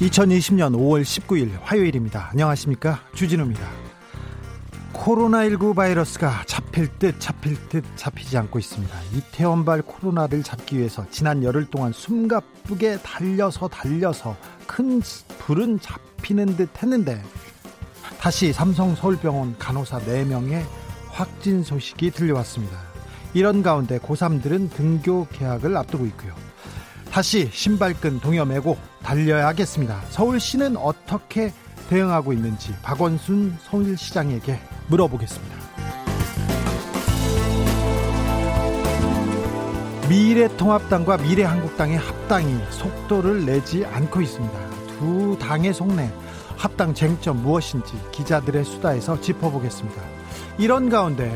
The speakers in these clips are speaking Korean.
(2020년 5월 19일) 화요일입니다 안녕하십니까 주진우입니다 코로나19 바이러스가 잡힐 듯 잡힐 듯 잡히지 않고 있습니다 이태원발 코로나를 잡기 위해서 지난 열흘 동안 숨가쁘게 달려서 달려서 큰 불은 잡히는 듯 했는데 다시 삼성 서울병원 간호사 4명의 확진 소식이 들려왔습니다. 이런 가운데 고3들은 등교 개학을 앞두고 있고요. 다시 신발끈 동여매고 달려야겠습니다. 서울시는 어떻게 대응하고 있는지 박원순 서울시장에게 물어보겠습니다. 미래통합당과 미래한국당의 합당이 속도를 내지 않고 있습니다. 두 당의 속내 합당 쟁점 무엇인지 기자들의 수다에서 짚어보겠습니다. 이런 가운데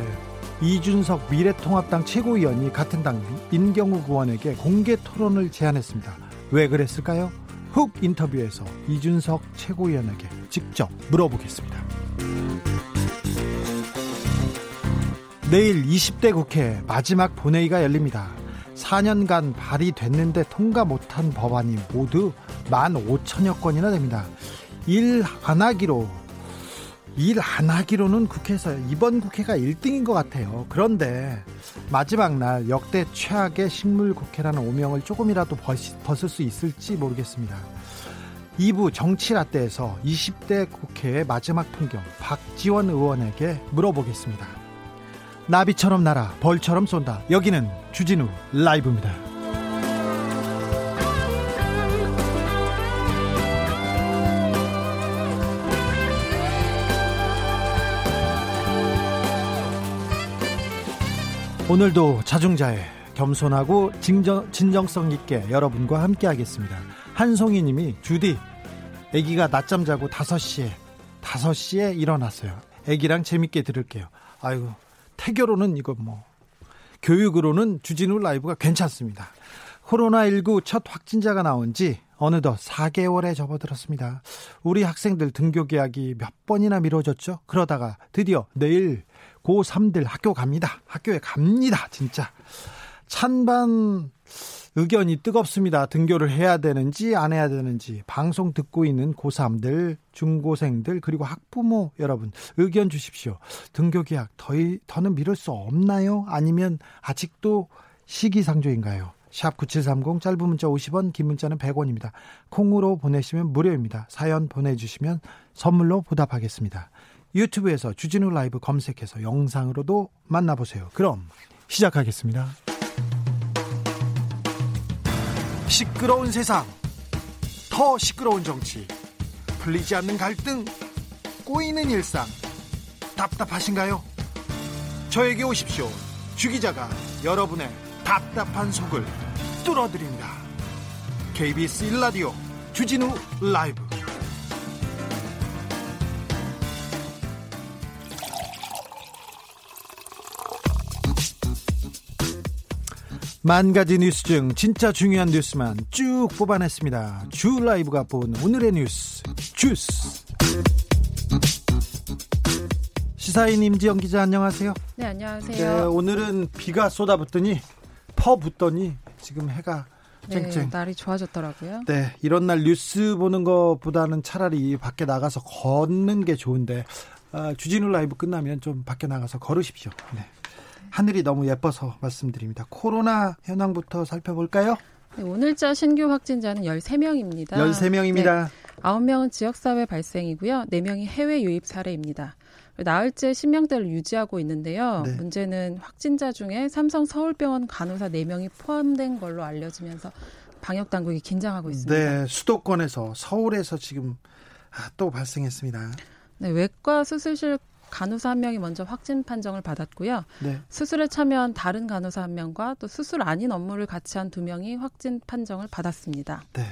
이준석 미래통합당 최고위원이 같은 당 인경욱 의원에게 공개 토론을 제안했습니다. 왜 그랬을까요? 훅 인터뷰에서 이준석 최고위원에게 직접 물어보겠습니다. 내일 20대 국회 마지막 본회의가 열립니다. 4년간 발의됐는데 통과 못한 법안이 모두 15,000여 건이나 됩니다. 일 안 하기로 일 안 하기로는 국회에서 이번 국회가 1등인 것 같아요. 그런데 마지막 날 역대 최악의 식물 국회라는 오명을 조금이라도 벗 을 수 있을지 모르겠습니다. 2부 정치라떼에서 20대 국회의 마지막 풍경 박지원 의원에게 물어보겠습니다. 나비처럼 날아 벌처럼 쏜다. 여기는 주진우 라이브입니다. 오늘도 자중자애 겸손하고 진정, 진정성 있게 여러분과 함께 하겠습니다. 한송이 님이 주디 아기가 낮잠 자고 5시에 5시에 일어났어요. 아기랑 재밌게 들을게요. 아이고 태교로는 이거 뭐 교육으로는 주진우 라이브가 괜찮습니다. 코로나19 첫 확진자가 나온 지 어느덧 4개월에 접어들었습니다. 우리 학생들 등교 계약이 몇 번이나 미뤄졌죠? 그러다가 드디어 내일 고3들 학교 갑니다. 학교에 갑니다. 진짜. 찬반 의견이 뜨겁습니다. 등교를 해야 되는지 안 해야 되는지 방송 듣고 있는 고3들, 중고생들 그리고 학부모 여러분 의견 주십시오. 등교 계약 더, 더는 미룰 수 없나요? 아니면 아직도 시기상조인가요? 샵 9730 짧은 문자 50원 긴 문자는 100원입니다. 콩으로 보내시면 무료입니다. 사연 보내주시면 선물로 보답하겠습니다. 유튜브에서 주진우 라이브 검색해서 영상으로도 만나보세요. 그럼 시작하겠습니다. 시끄러운 세상, 더 시끄러운 정치, 풀리지 않는 갈등, 꼬이는 일상, 답답하신가요? 저에게 오십시오. 주 기자가 여러분의 답답한 속을 뚫어드립니다. KBS 1라디오 주진우 라이브 만 가지 뉴스 중 진짜 중요한 뉴스만 쭉 뽑아냈습니다. 주 라이브가 뽑은 오늘의 뉴스 주스. 시사인 임지영 기자 안녕하세요. 네 안녕하세요. 네, 오늘은 비가 쏟아붓더니 퍼붓더니 지금 해가 쨍쨍. 네, 날이 좋아졌더라고요. 네, 이런 날 뉴스 보는 것보다는 차라리 밖에 나가서 걷는 게 좋은데 아, 주진우 라이브 끝나면 좀 밖에 나가서 걸으십시오. 네. 하늘이 너무 예뻐서 말씀드립니다. 코로나 현황부터 살펴볼까요? 네, 오늘자 신규 확진자는 13명입니다. 13명입니다. 네, 9명은 지역사회 발생이고요. 4명이 해외 유입 사례입니다. 나흘째 신명대를 유지하고 있는데요. 네. 문제는 확진자 중에 삼성 서울병원 간호사 4명이 포함된 걸로 알려지면서 방역 당국이 긴장하고 있습니다. 네, 수도권에서 서울에서 지금 아, 또 발생했습니다. 네, 외과 수술실 간호사 한 명이 먼저 확진 판정을 받았고요. 네. 수술에 참여한 다른 간호사 한 명과 또 수술 아닌 업무를 같이 한 두 명이 확진 판정을 받았습니다. 네.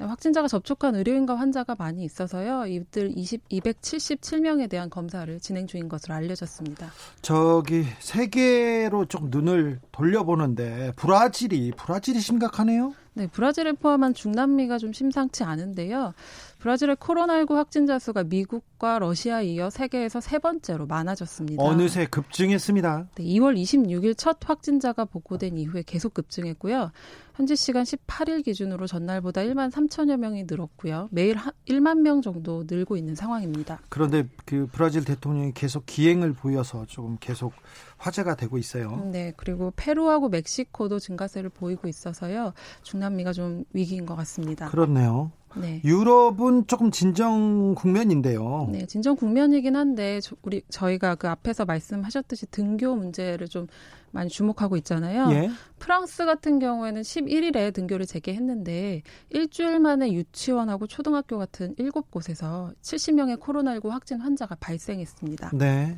네, 확진자가 접촉한 의료인과 환자가 많이 있어서요. 이들 20, 277명에 대한 검사를 진행 중인 것으로 알려졌습니다. 저기 세계로 좀 눈을 돌려보는데 브라질이 브라질이 심각하네요. 네, 브라질을 포함한 중남미가 좀 심상치 않은데요. 브라질의 코로나19 확진자 수가 미국과 러시아에 이어 세계에서 세 번째로 많아졌습니다. 어느새 급증했습니다. 네, 2월 26일 첫 확진자가 보고된 이후에 계속 급증했고요. 현지 시간 18일 기준으로 전날보다 1만 3천여 명이 늘었고요. 매일 1만 명 정도 늘고 있는 상황입니다. 그런데 그 브라질 대통령이 계속 기행을 보여서 조금 계속 화제가 되고 있어요. 네, 그리고 페루하고 멕시코도 증가세를 보이고 있어서요. 중남미가 좀 위기인 것 같습니다. 그렇네요. 네. 유럽은 조금 진정 국면인데요. 네, 진정 국면이긴 한데 우리 저희가 그 앞에서 말씀하셨듯이 등교 문제를 좀 많이 주목하고 있잖아요. 예. 프랑스 같은 경우에는 11일에 등교를 재개했는데 일주일 만에 유치원하고 초등학교 같은 7곳에서 70명의 코로나19 확진 환자가 발생했습니다. 네.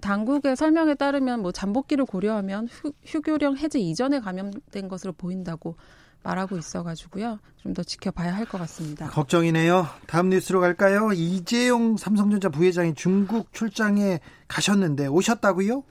당국의 설명에 따르면 뭐 잠복기를 고려하면 휴, 휴교령 해제 이전에 감염된 것으로 보인다고 말하고 있어가지고요. 좀 더 지켜봐야 할 것 같습니다. 걱정이네요. 다음 뉴스로 갈까요? 이재용 삼성전자 부회장이 중국 출장에 가셨는데 오셨다고요?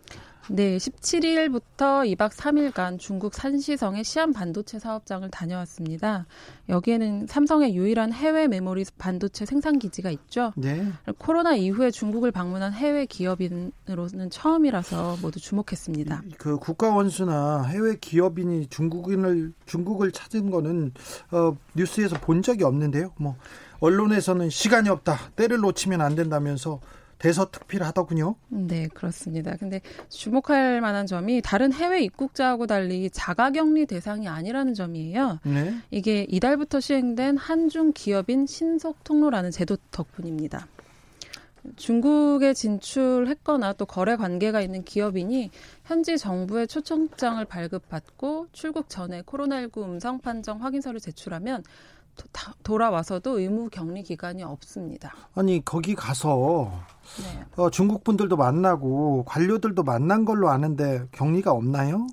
네, 17일부터 2박 3일간 중국 산시성의 시안 반도체 사업장을 다녀왔습니다. 여기에는 삼성의 유일한 해외 메모리 반도체 생산 기지가 있죠. 네. 코로나 이후에 중국을 방문한 해외 기업인으로는 처음이라서 모두 주목했습니다. 그 국가 원수나 해외 기업인이 중국인을 중국을 찾은 거는 어, 뉴스에서 본 적이 없는데요. 뭐 언론에서는 시간이 없다, 때를 놓치면 안 된다면서 대서특필하더군요. 네, 그렇습니다. 근데 주목할 만한 점이 다른 해외 입국자하고 달리 자가격리 대상이 아니라는 점이에요. 네. 이게 이달부터 시행된 한중 기업인 신속 통로라는 제도 덕분입니다. 중국에 진출했거나 또 거래 관계가 있는 기업인이 현지 정부의 초청장을 발급받고 출국 전에 코로나19 음성 판정 확인서를 제출하면 돌아와서도 의무 격리 기간이 없습니다. 아니 거기 가서 네. 어, 중국 분들도 만나고 관료들도 만난 걸로 아는데 격리가 없나요?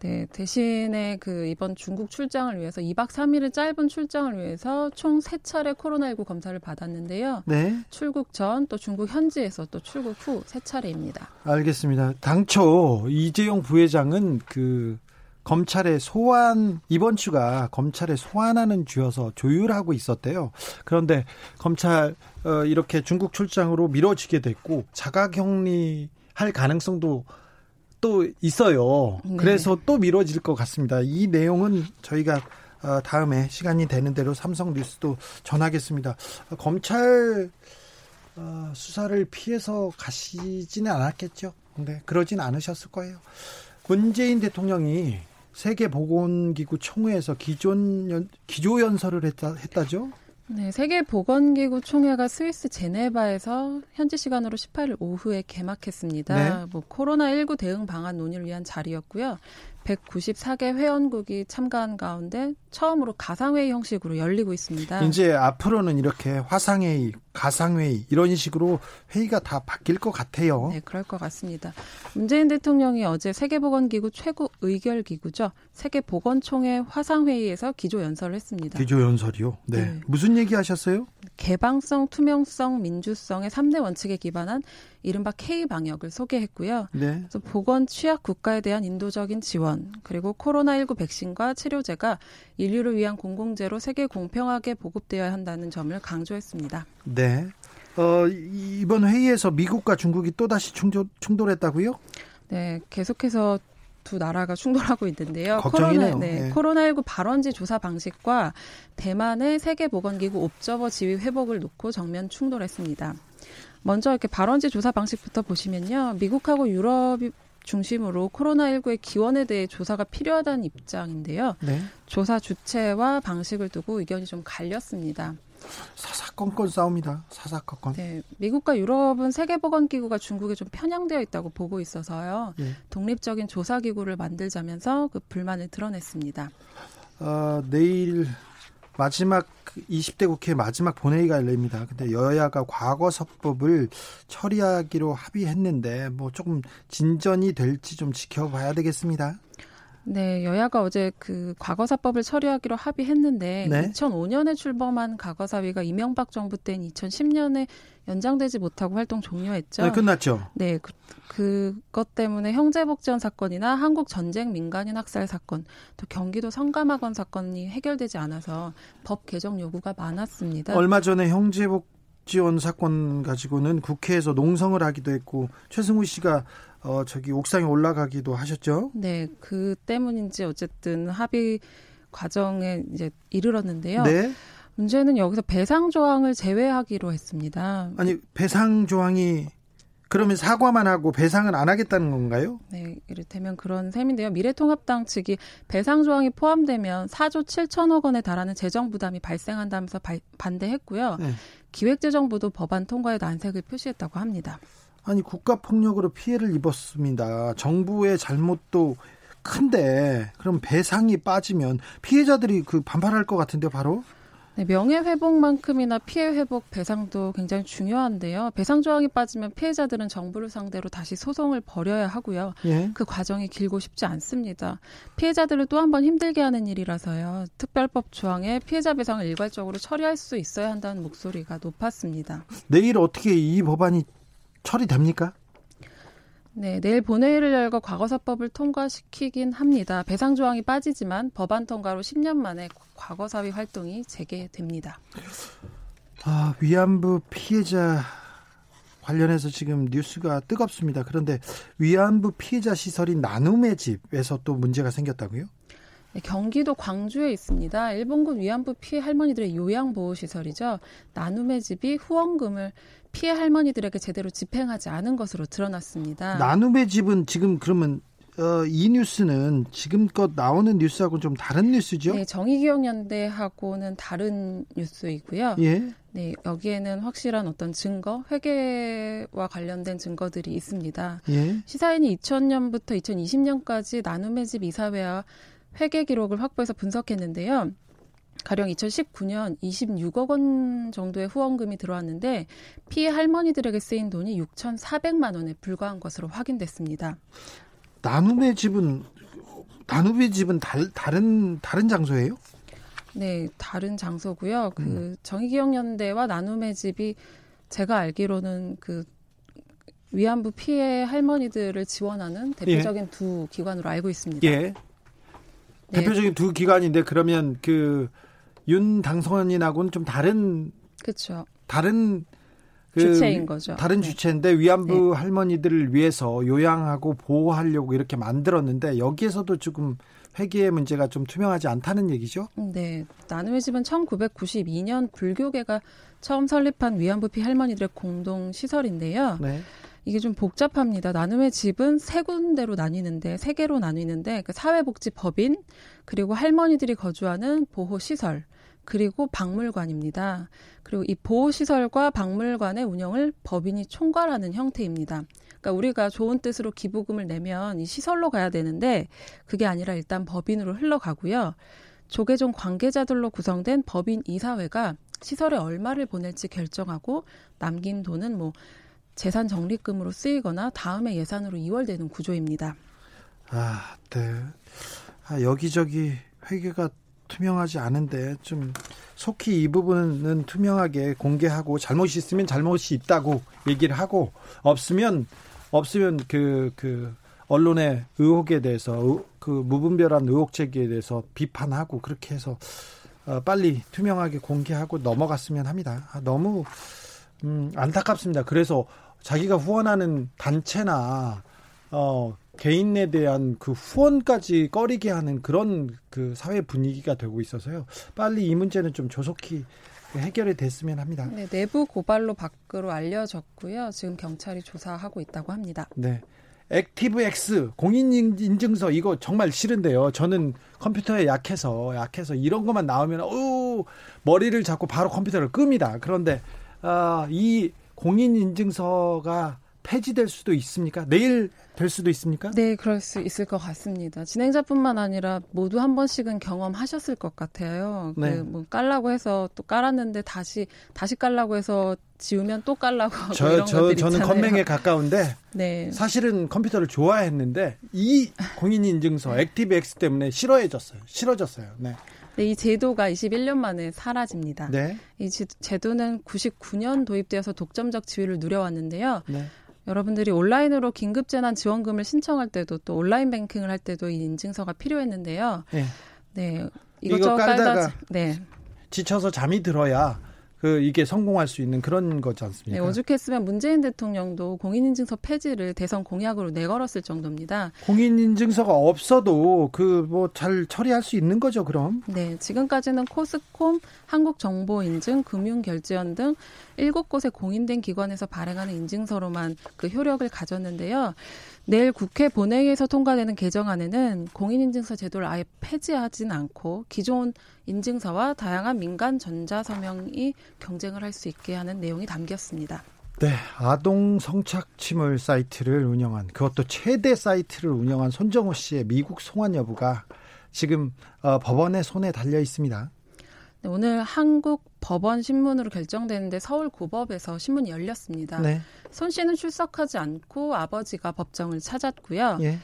네, 대신에 그 이번 중국 출장을 위해서 2박 3일의 짧은 출장을 위해서 총 3차례 코로나19 검사를 받았는데요. 네. 출국 전 또 중국 현지에서 또 출국 후 3차례입니다. 알겠습니다. 당초 이재용 부회장은 그 검찰에 소환 이번 주가 검찰에 소환하는 주여서 조율하고 있었대요. 그런데 검찰 어, 이렇게 중국 출장으로 미뤄지게 됐고 자가격리 할 가능성도 또 있어요. 네. 그래서 또 미뤄질 것 같습니다. 이 내용은 저희가 어, 다음에 시간이 되는 대로 삼성 뉴스도 전하겠습니다. 검찰 어, 수사를 피해서 가시지는 않았겠죠. 근데 그러진 않으셨을 거예요. 문재인 대통령이 세계보건기구 총회에서 기존 기조 연설을 했다, 했다죠? 네, 세계보건기구 총회가 스위스 제네바에서 현지 시간으로 18일 오후에 개막했습니다. 네. 뭐 코로나19 대응 방안 논의를 위한 자리였고요. 194개 회원국이 참가한 가운데 처음으로 가상회의 형식으로 열리고 있습니다. 이제 앞으로는 이렇게 화상회의, 가상회의 이런 식으로 회의가 다 바뀔 것 같아요. 네, 그럴 것 같습니다. 문재인 대통령이 어제 세계보건기구 최고 의결 기구죠. 세계보건총회 화상회의에서 기조 연설을 했습니다. 기조 연설이요? 네. 네. 무슨 얘기 하셨어요? 개방성, 투명성, 민주성의 3대 원칙에 기반한 이른바 K 방역을 소개했고요. 네. 그래서 보건 취약 국가에 대한 인도적인 지원, 그리고 코로나19 백신과 치료제가 인류를 위한 공공재로 세계 공평하게 보급되어야 한다는 점을 강조했습니다. 네. 어, 이번 회의에서 미국과 중국이 또다시 충돌, 충돌했다고요? 네, 계속해서 두 나라가 충돌하고 있는데요. 걱정이네요. 코로나, 네, 네. 코로나19 발원지 조사 방식과 대만의 세계보건기구 옵저버 지위 회복을 놓고 정면 충돌했습니다. 먼저 이렇게 발원지 조사 방식부터 보시면요. 미국하고 유럽 중심으로 코로나19의 기원에 대해 조사가 필요하다는 입장인데요. 네. 조사 주체와 방식을 두고 의견이 좀 갈렸습니다. 사사건건 싸움이다. 사사건건. 네, 미국과 유럽은 세계보건기구가 중국에 좀 편향되어 있다고 보고 있어서요. 네. 독립적인 조사기구를 만들자면서 그 불만을 드러냈습니다. 어, 내일 마지막 20대 국회 마지막 본회의가 열립니다. 근데 여야가 과거사법을 처리하기로 합의했는데 뭐 조금 진전이 될지 좀 지켜봐야 되겠습니다. 네, 여야가 어제 그 과거사법을 처리하기로 합의했는데 네? 2005년에 출범한 과거사위가 이명박 정부 때인 2010년에 연장되지 못하고 활동 종료했죠. 네, 끝났죠. 네, 그, 그것 때문에 형제복지원 사건이나 한국 전쟁 민간인 학살 사건, 또 경기도 성감학원 사건이 해결되지 않아서 법 개정 요구가 많았습니다. 얼마 전에 형제복 지원 사건 가지고는 국회에서 농성을 하기도 했고 최승우 씨가 어 저기 옥상에 올라가기도 하셨죠? 네, 그 때문인지 어쨌든 합의 과정에 이제 이르렀는데요. 네. 문제는 여기서 배상 조항을 제외하기로 했습니다. 아니 배상 조항이 그러면 사과만 하고 배상은 안 하겠다는 건가요? 네, 이를테면 그런 셈인데요. 미래통합당 측이 배상 조항이 포함되면 4조 7천억 원에 달하는 재정 부담이 발생한다면서 바, 반대했고요. 네. 기획재정부도 법안 통과에 난색을 표시했다고 합니다. 아니 국가 폭력으로 피해를 입었습니다. 정부의 잘못도 큰데 그럼 배상이 빠지면 피해자들이 그 반발할 것 같은데 바로 네, 명예회복만큼이나 피해회복 배상도 굉장히 중요한데요. 배상 조항이 빠지면 피해자들은 정부를 상대로 다시 소송을 벌여야 하고요. 예? 그 과정이 길고 쉽지 않습니다. 피해자들을 또 한 번 힘들게 하는 일이라서요. 특별법 조항에 피해자 배상을 일괄적으로 처리할 수 있어야 한다는 목소리가 높았습니다. 내일 어떻게 이 법안이 처리됩니까? 네, 내일 본회의를 열고 과거사법을 통과시키긴 합니다. 배상 조항이 빠지지만 법안 통과로 10년 만에 과거사위 활동이 재개됩니다. 아, 위안부 피해자 관련해서 지금 뉴스가 뜨겁습니다. 그런데 위안부 피해자 시설인 나눔의 집에서 또 문제가 생겼다고요? 네, 경기도 광주에 있습니다. 일본군 위안부 피해 할머니들의 요양보호시설이죠. 나눔의 집이 후원금을 피해 할머니들에게 제대로 집행하지 않은 것으로 드러났습니다. 나눔의 집은 지금 그러면 어, 이 뉴스는 지금껏 나오는 뉴스하고 좀 다른 뉴스죠? 네, 정의기억연대하고는 다른 뉴스이고요. 예. 네, 여기에는 확실한 어떤 증거, 회계와 관련된 증거들이 있습니다. 예. 시사인이 2000년부터 2020년까지 나눔의 집 이사회와 회계 기록을 확보해서 분석했는데요. 가령 2019년 26억 원 정도의 후원금이 들어왔는데 피해 할머니들에게 쓰인 돈이 6,400만 원에 불과한 것으로 확인됐습니다. 나눔의 집은 나눔의 집은 달, 다른 다른 장소예요? 네, 다른 장소고요. 그 음. 정의기억연대와 나눔의 집이 제가 알기로는 그 위안부 피해 할머니들을 지원하는 대표적인 예. 두 기관으로 알고 있습니다. 예. 네. 대표적인 두 기관인데 그러면 그 윤 당선인하고는 좀 다른 그렇죠. 다른 그 주체인 거죠. 다른 네. 주체인데 위안부 네. 할머니들을 위해서 요양하고 보호하려고 이렇게 만들었는데 여기에서도 조금 회계의 문제가 좀 투명하지 않다는 얘기죠? 네. 나눔의 집은 1992년 불교계가 처음 설립한 위안부 피 할머니들의 공동 시설인데요. 네. 이게 좀 복잡합니다. 나눔의 집은 세 군데로 나뉘는데 세 개로 나뉘는데 그 사회복지 법인 그리고 할머니들이 거주하는 보호 시설 그리고 박물관입니다. 그리고 이 보호시설과 박물관의 운영을 법인이 총괄하는 형태입니다. 그러니까 우리가 좋은 뜻으로 기부금을 내면 이 시설로 가야 되는데 그게 아니라 일단 법인으로 흘러가고요. 조계종 관계자들로 구성된 법인 이사회가 시설에 얼마를 보낼지 결정하고 남긴 돈은 뭐 재산 적립금으로 쓰이거나 다음에 예산으로 이월되는 구조입니다. 아, 네. 아, 여기저기 회계가 투명하지 않은데 좀 속히 이 부분은 투명하게 공개하고 잘못이 있으면 잘못이 있다고 얘기를 하고 없으면 없으면 그그 그 언론의 의혹에 대해서 그 무분별한 의혹 제기에 대해서 비판하고 그렇게 해서 어, 빨리 투명하게 공개하고 넘어갔으면 합니다. 아, 너무 음, 안타깝습니다. 그래서 자기가 후원하는 단체나 어, 개인에 대한 그 후원까지 꺼리게 하는 그런 그 사회 분위기가 되고 있어서요. 빨리 이 문제는 좀 조속히 해결이 됐으면 합니다. 네, 내부 고발로 밖으로 알려졌고요. 지금 경찰이 조사하고 있다고 합니다. 네. 액티브 X 공인 인증서 이거 정말 싫은데요. 저는 컴퓨터에 약해서 약해서 이런 것만 나오면 어 머리를 잡고 바로 컴퓨터를 끕니다. 그런데 어, 이 공인 인증서가 폐지될 수도 있습니까? 내일 될 수도 있습니까? 네, 그럴 수 있을 것 같습니다. 진행자뿐만 아니라 모두 한 번씩은 경험하셨을 것 같아요. 그 네. 그뭐 깔라고 해서 또 깔았는데 다시 다시 깔라고 해서 지우면 또 깔라고 저, 이런 저, 것들 저는 컴맹에 가까운데 네. 사실은 컴퓨터를 좋아했는데 이 공인인증서 액티브엑스 때문에 싫어해졌어요. 싫어졌어요. 네. 네, 이 제도가 21년 만에 사라집니다. 네. 이 제도는 99년 도입되어서 독점적 지위를 누려왔는데요. 네. 여러분들이 온라인으로 긴급 재난 지원금을 신청할 때도 또 온라인 뱅킹을 할 때도 이 인증서가 필요했는데요. 네. 네. 이것저것 깔다가 네. 지쳐서 잠이 들어야 그 이게 성공할 수 있는 그런 거지 않습니까? 네, 오죽했으면 문재인 대통령도 공인인증서 폐지를 대선 공약으로 내걸었을 정도입니다. 공인인증서가 없어도 그 뭐 잘 처리할 수 있는 거죠, 그럼? 네, 지금까지는 코스콤, 한국정보인증, 금융결제원 등 일곱 곳의 공인된 기관에서 발행하는 인증서로만 그 효력을 가졌는데요. 내일 국회 본회의에서 통과되는 개정안에는 공인인증서 제도를 아예 폐지하진 않고 기존 인증서와 다양한 민간 전자서명이 경쟁을 할 수 있게 하는 내용이 담겼습니다. 네, 아동 성착취물 사이트를 운영한 그것도 최대 사이트를 운영한 손정호 씨의 미국 송환 여부가 지금 어, 법원의 손에 달려 있습니다. 네, 오늘 한국 법원 신문으로 결정되는데 서울 고법에서 신문이 열렸습니다. 네. 손 씨는 출석하지 않고 아버지가 법정을 찾았고요. 예.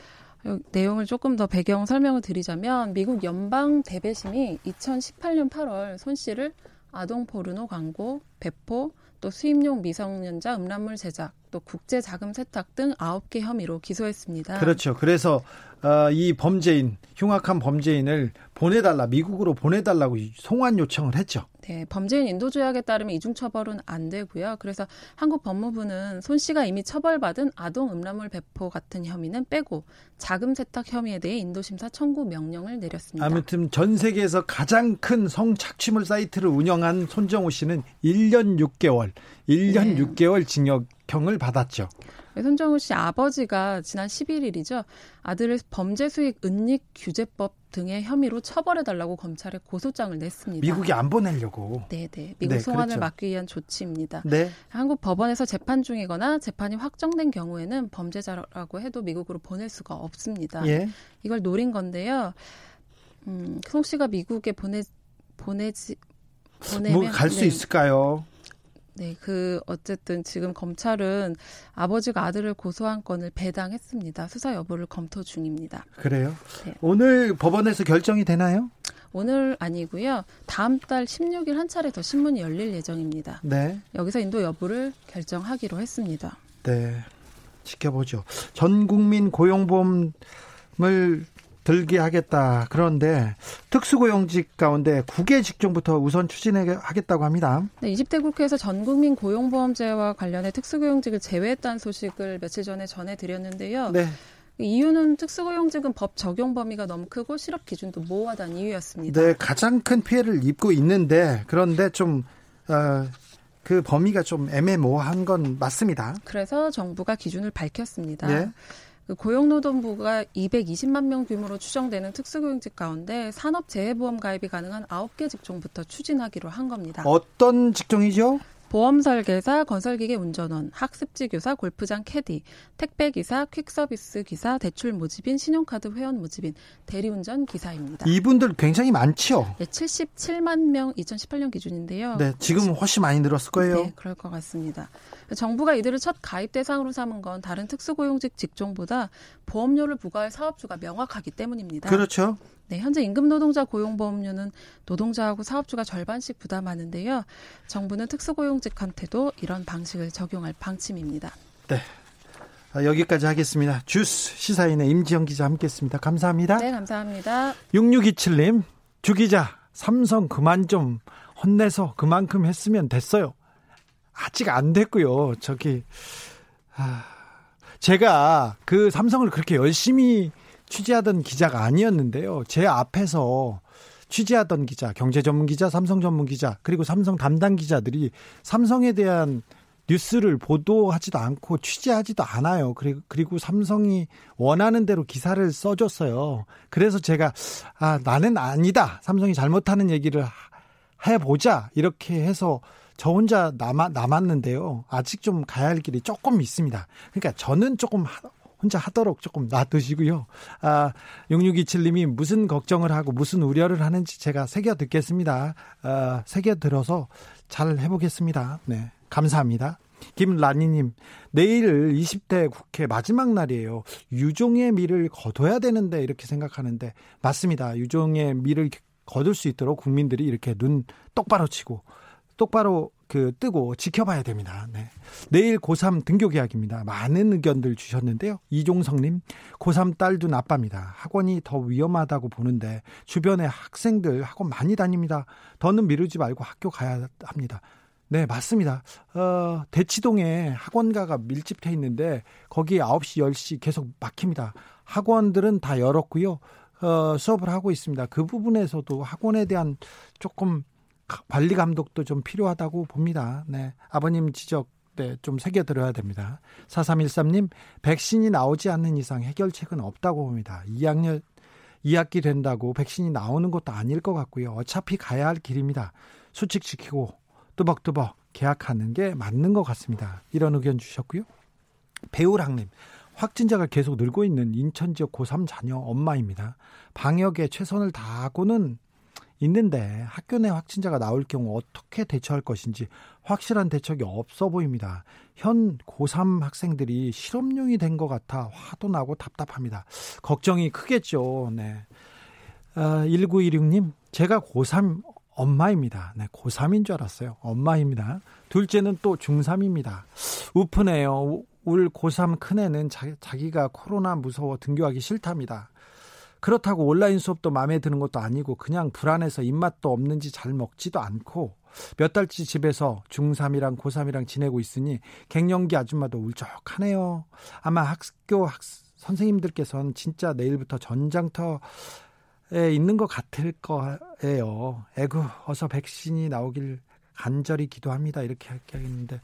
내용을 조금 더 배경 설명을 드리자면 미국 연방 대배심이 2018년 8월 손 씨를 아동 포르노 광고, 배포, 또 수입용 미성년자 음란물 제작, 또 국제 자금 세탁 등 9개 혐의로 기소했습니다. 그렇죠. 그래서 어, 이 범죄인 흉악한 범죄인을 보내달라 미국으로 보내달라고 송환 요청을 했죠. 네, 범죄인 인도 조약에 따르면 이중 처벌은 안 되고요. 그래서 한국 법무부는 손 씨가 이미 처벌받은 아동 음란물 배포 같은 혐의는 빼고 자금 세탁 혐의에 대해 인도 심사 청구 명령을 내렸습니다. 아무튼 전 세계에서 가장 큰 성착취물 사이트를 운영한 손정호 씨는 1년 6개월, 1년 네. 6개월 징역 형을 받았죠. 손정우 씨 아버지가 지난 11일이죠. 아들을 범죄 수익 은닉 규제법 등의 혐의로 처벌해달라고 검찰에 고소장을 냈습니다. 미국이 안 보내려고. 네네. 네. 미국 네, 송환을 그렇죠. 막기 위한 조치입니다. 네. 한국 법원에서 재판 중이거나 재판이 확정된 경우에는 범죄자라고 해도 미국으로 보낼 수가 없습니다. 예. 이걸 노린 건데요. 음, 송 씨가 미국에 보내 보내지 보내면 뭐 갈수 네. 있을까요? 네, 그 어쨌든 지금 검찰은 아버지가 아들을 고소한 건을 배당했습니다. 수사 여부를 검토 중입니다. 그래요? 네. 오늘 법원에서 결정이 되나요? 오늘 아니고요. 다음 달 16일 한 차례 더 신문이 열릴 예정입니다. 네. 여기서 인도 여부를 결정하기로 했습니다. 네. 지켜보죠. 전 국민 고용보험을 들게 하겠다. 그런데 특수고용직 가운데 국외 직종부터 우선 추진하겠다고 합니다. 네, 20대 국회에서 전국민 고용보험제와 관련해 특수고용직을 제외했다는 소식을 며칠 전에 전해드렸는데요. 네. 이유는 특수고용직은 법 적용 범위가 너무 크고 실업 기준도 모호하다는 이유였습니다. 네, 가장 큰 피해를 입고 있는데 그런데 좀 어, 그 범위가 좀 애매모호한 건 맞습니다. 그래서 정부가 기준을 밝혔습니다. 네. 그 고용노동부가 220만 명 규모로 추정되는 특수고용직 가운데 산업재해보험 가입이 가능한 9개 직종부터 추진하기로 한 겁니다. 어떤 직종이죠? 보험 설계사, 건설기계 운전원, 학습지 교사, 골프장 캐디, 택배 기사, 퀵서비스 기사, 대출 모집인, 신용카드 회원 모집인, 대리운전 기사입니다. 이분들 굉장히 많죠. 네, 77만 명 2018년 기준인데요. 네, 지금 훨씬 많이 늘었을 거예요. 네, 그럴 것 같습니다. 정부가 이들을 첫 가입 대상으로 삼은 건 다른 특수고용직 직종보다 보험료를 부과할 사업주가 명확하기 때문입니다. 그렇죠. 네, 현재 임금 노동자 고용보험료는 노동자하고 사업주가 절반씩 부담하는데요. 정부는 특수고용직한테도 이런 방식을 적용할 방침입니다. 네. 아, 여기까지 하겠습니다. 주스 시사인의 임지영 기자 함께했습니다. 감사합니다. 네, 감사합니다. 6627님, 주 기자, 삼성 그만 좀 혼내서 그만큼 했으면 됐어요. 아직 안 됐고요. 저기, 아, 제가 그 삼성을 그렇게 열심히 취재하던 기자가 아니었는데요. 제 앞에서 취재하던 기자, 경제 전문 기자, 삼성 전문 기자, 그리고 삼성 담당 기자들이 삼성에 대한 뉴스를 보도하지도 않고 취재하지도 않아요. 그리고, 그리고 삼성이 원하는 대로 기사를 써줬어요. 그래서 제가, 아, 나는 아니다. 삼성이 잘못하는 얘기를 해보자. 이렇게 해서 저 혼자 남아, 남았는데요. 아직 좀 가야 할 길이 조금 있습니다. 그러니까 저는 조금 혼자 하도록 조금 놔두시고요. 아, 6627님이 무슨 걱정을 하고 무슨 우려를 하는지 제가 새겨 듣겠습니다. 아, 새겨 들어서 잘 해보겠습니다. 네. 감사합니다. 김라니님, 내일 20대 국회 마지막 날이에요. 유종의 미를 거둬야 되는데 이렇게 생각하는데 맞습니다. 유종의 미를 거둘 수 있도록 국민들이 이렇게 눈 똑바로 치고 똑바로 그 뜨고 지켜봐야 됩니다. 네. 내일 고3 등교 계약입니다. 많은 의견들 주셨는데요. 이종성님, 고3 딸둔 아빠입니다. 학원이 더 위험하다고 보는데 주변에 학생들 학원 많이 다닙니다. 더는 미루지 말고 학교 가야 합니다. 네, 맞습니다. 어, 대치동에 학원가가 밀집해 있는데 거기 9시, 10시 계속 막힙니다. 학원들은 다 열었고요. 어, 수업을 하고 있습니다. 그 부분에서도 학원에 대한 조금 관리 감독도 좀 필요하다고 봅니다. 네. 아버님 지적 네, 좀 새겨들어야 됩니다. 4313님, 백신이 나오지 않는 이상 해결책은 없다고 봅니다. 2학년, 2학기 된다고 백신이 나오는 것도 아닐 것 같고요. 어차피 가야 할 길입니다. 수칙 지키고 뚜벅뚜벅 계약하는 게 맞는 것 같습니다. 이런 의견 주셨고요. 배우랑님, 확진자가 계속 늘고 있는 인천 지역 고3 자녀 엄마입니다. 방역에 최선을 다하고는 있는데 학교 내 확진자가 나올 경우 어떻게 대처할 것인지 확실한 대책이 없어 보입니다. 현 고3 학생들이 실험용이 된 것 같아 화도 나고 답답합니다. 걱정이 크겠죠. 네. 아, 1916님, 제가 고3 엄마입니다. 네, 고3인 줄 알았어요. 엄마입니다. 둘째는 또 중3입니다. 우프네요. 올 고3 큰애는 자, 자기가 코로나 무서워 등교하기 싫답니다. 그렇다고 온라인 수업도 마음에 드는 것도 아니고 그냥 불안해서 입맛도 없는지 잘 먹지도 않고 몇 달치 집에서 중3이랑 고3이랑 지내고 있으니 갱년기 아줌마도 울적하네요. 아마 학교 학, 선생님들께서는 진짜 내일부터 전장터 에 있는 것 같을 거예요. 에구, 어서 백신이 나오길 간절히 기도합니다. 이렇게 하겠는데,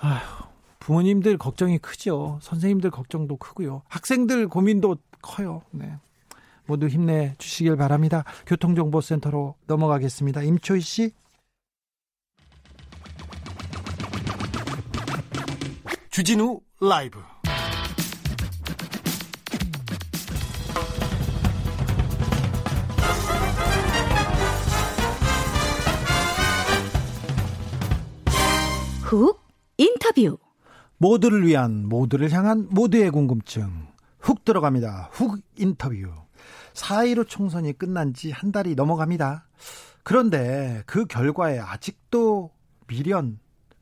아휴, 부모님들 걱정이 크죠. 선생님들 걱정도 크고요. 학생들 고민도 커요. 네. 모두 힘내 주시길 바랍니다. 교통정보센터로 넘어가겠습니다. 임초희 씨. 주진우 라이브. 훅 인터뷰. 모두를 위한 모두를 향한 모두의 궁금증. 훅 들어갑니다. 훅 인터뷰. 4.15 총선이 끝난 지 한 달이 넘어갑니다. 그런데 그 결과에 아직도 미련,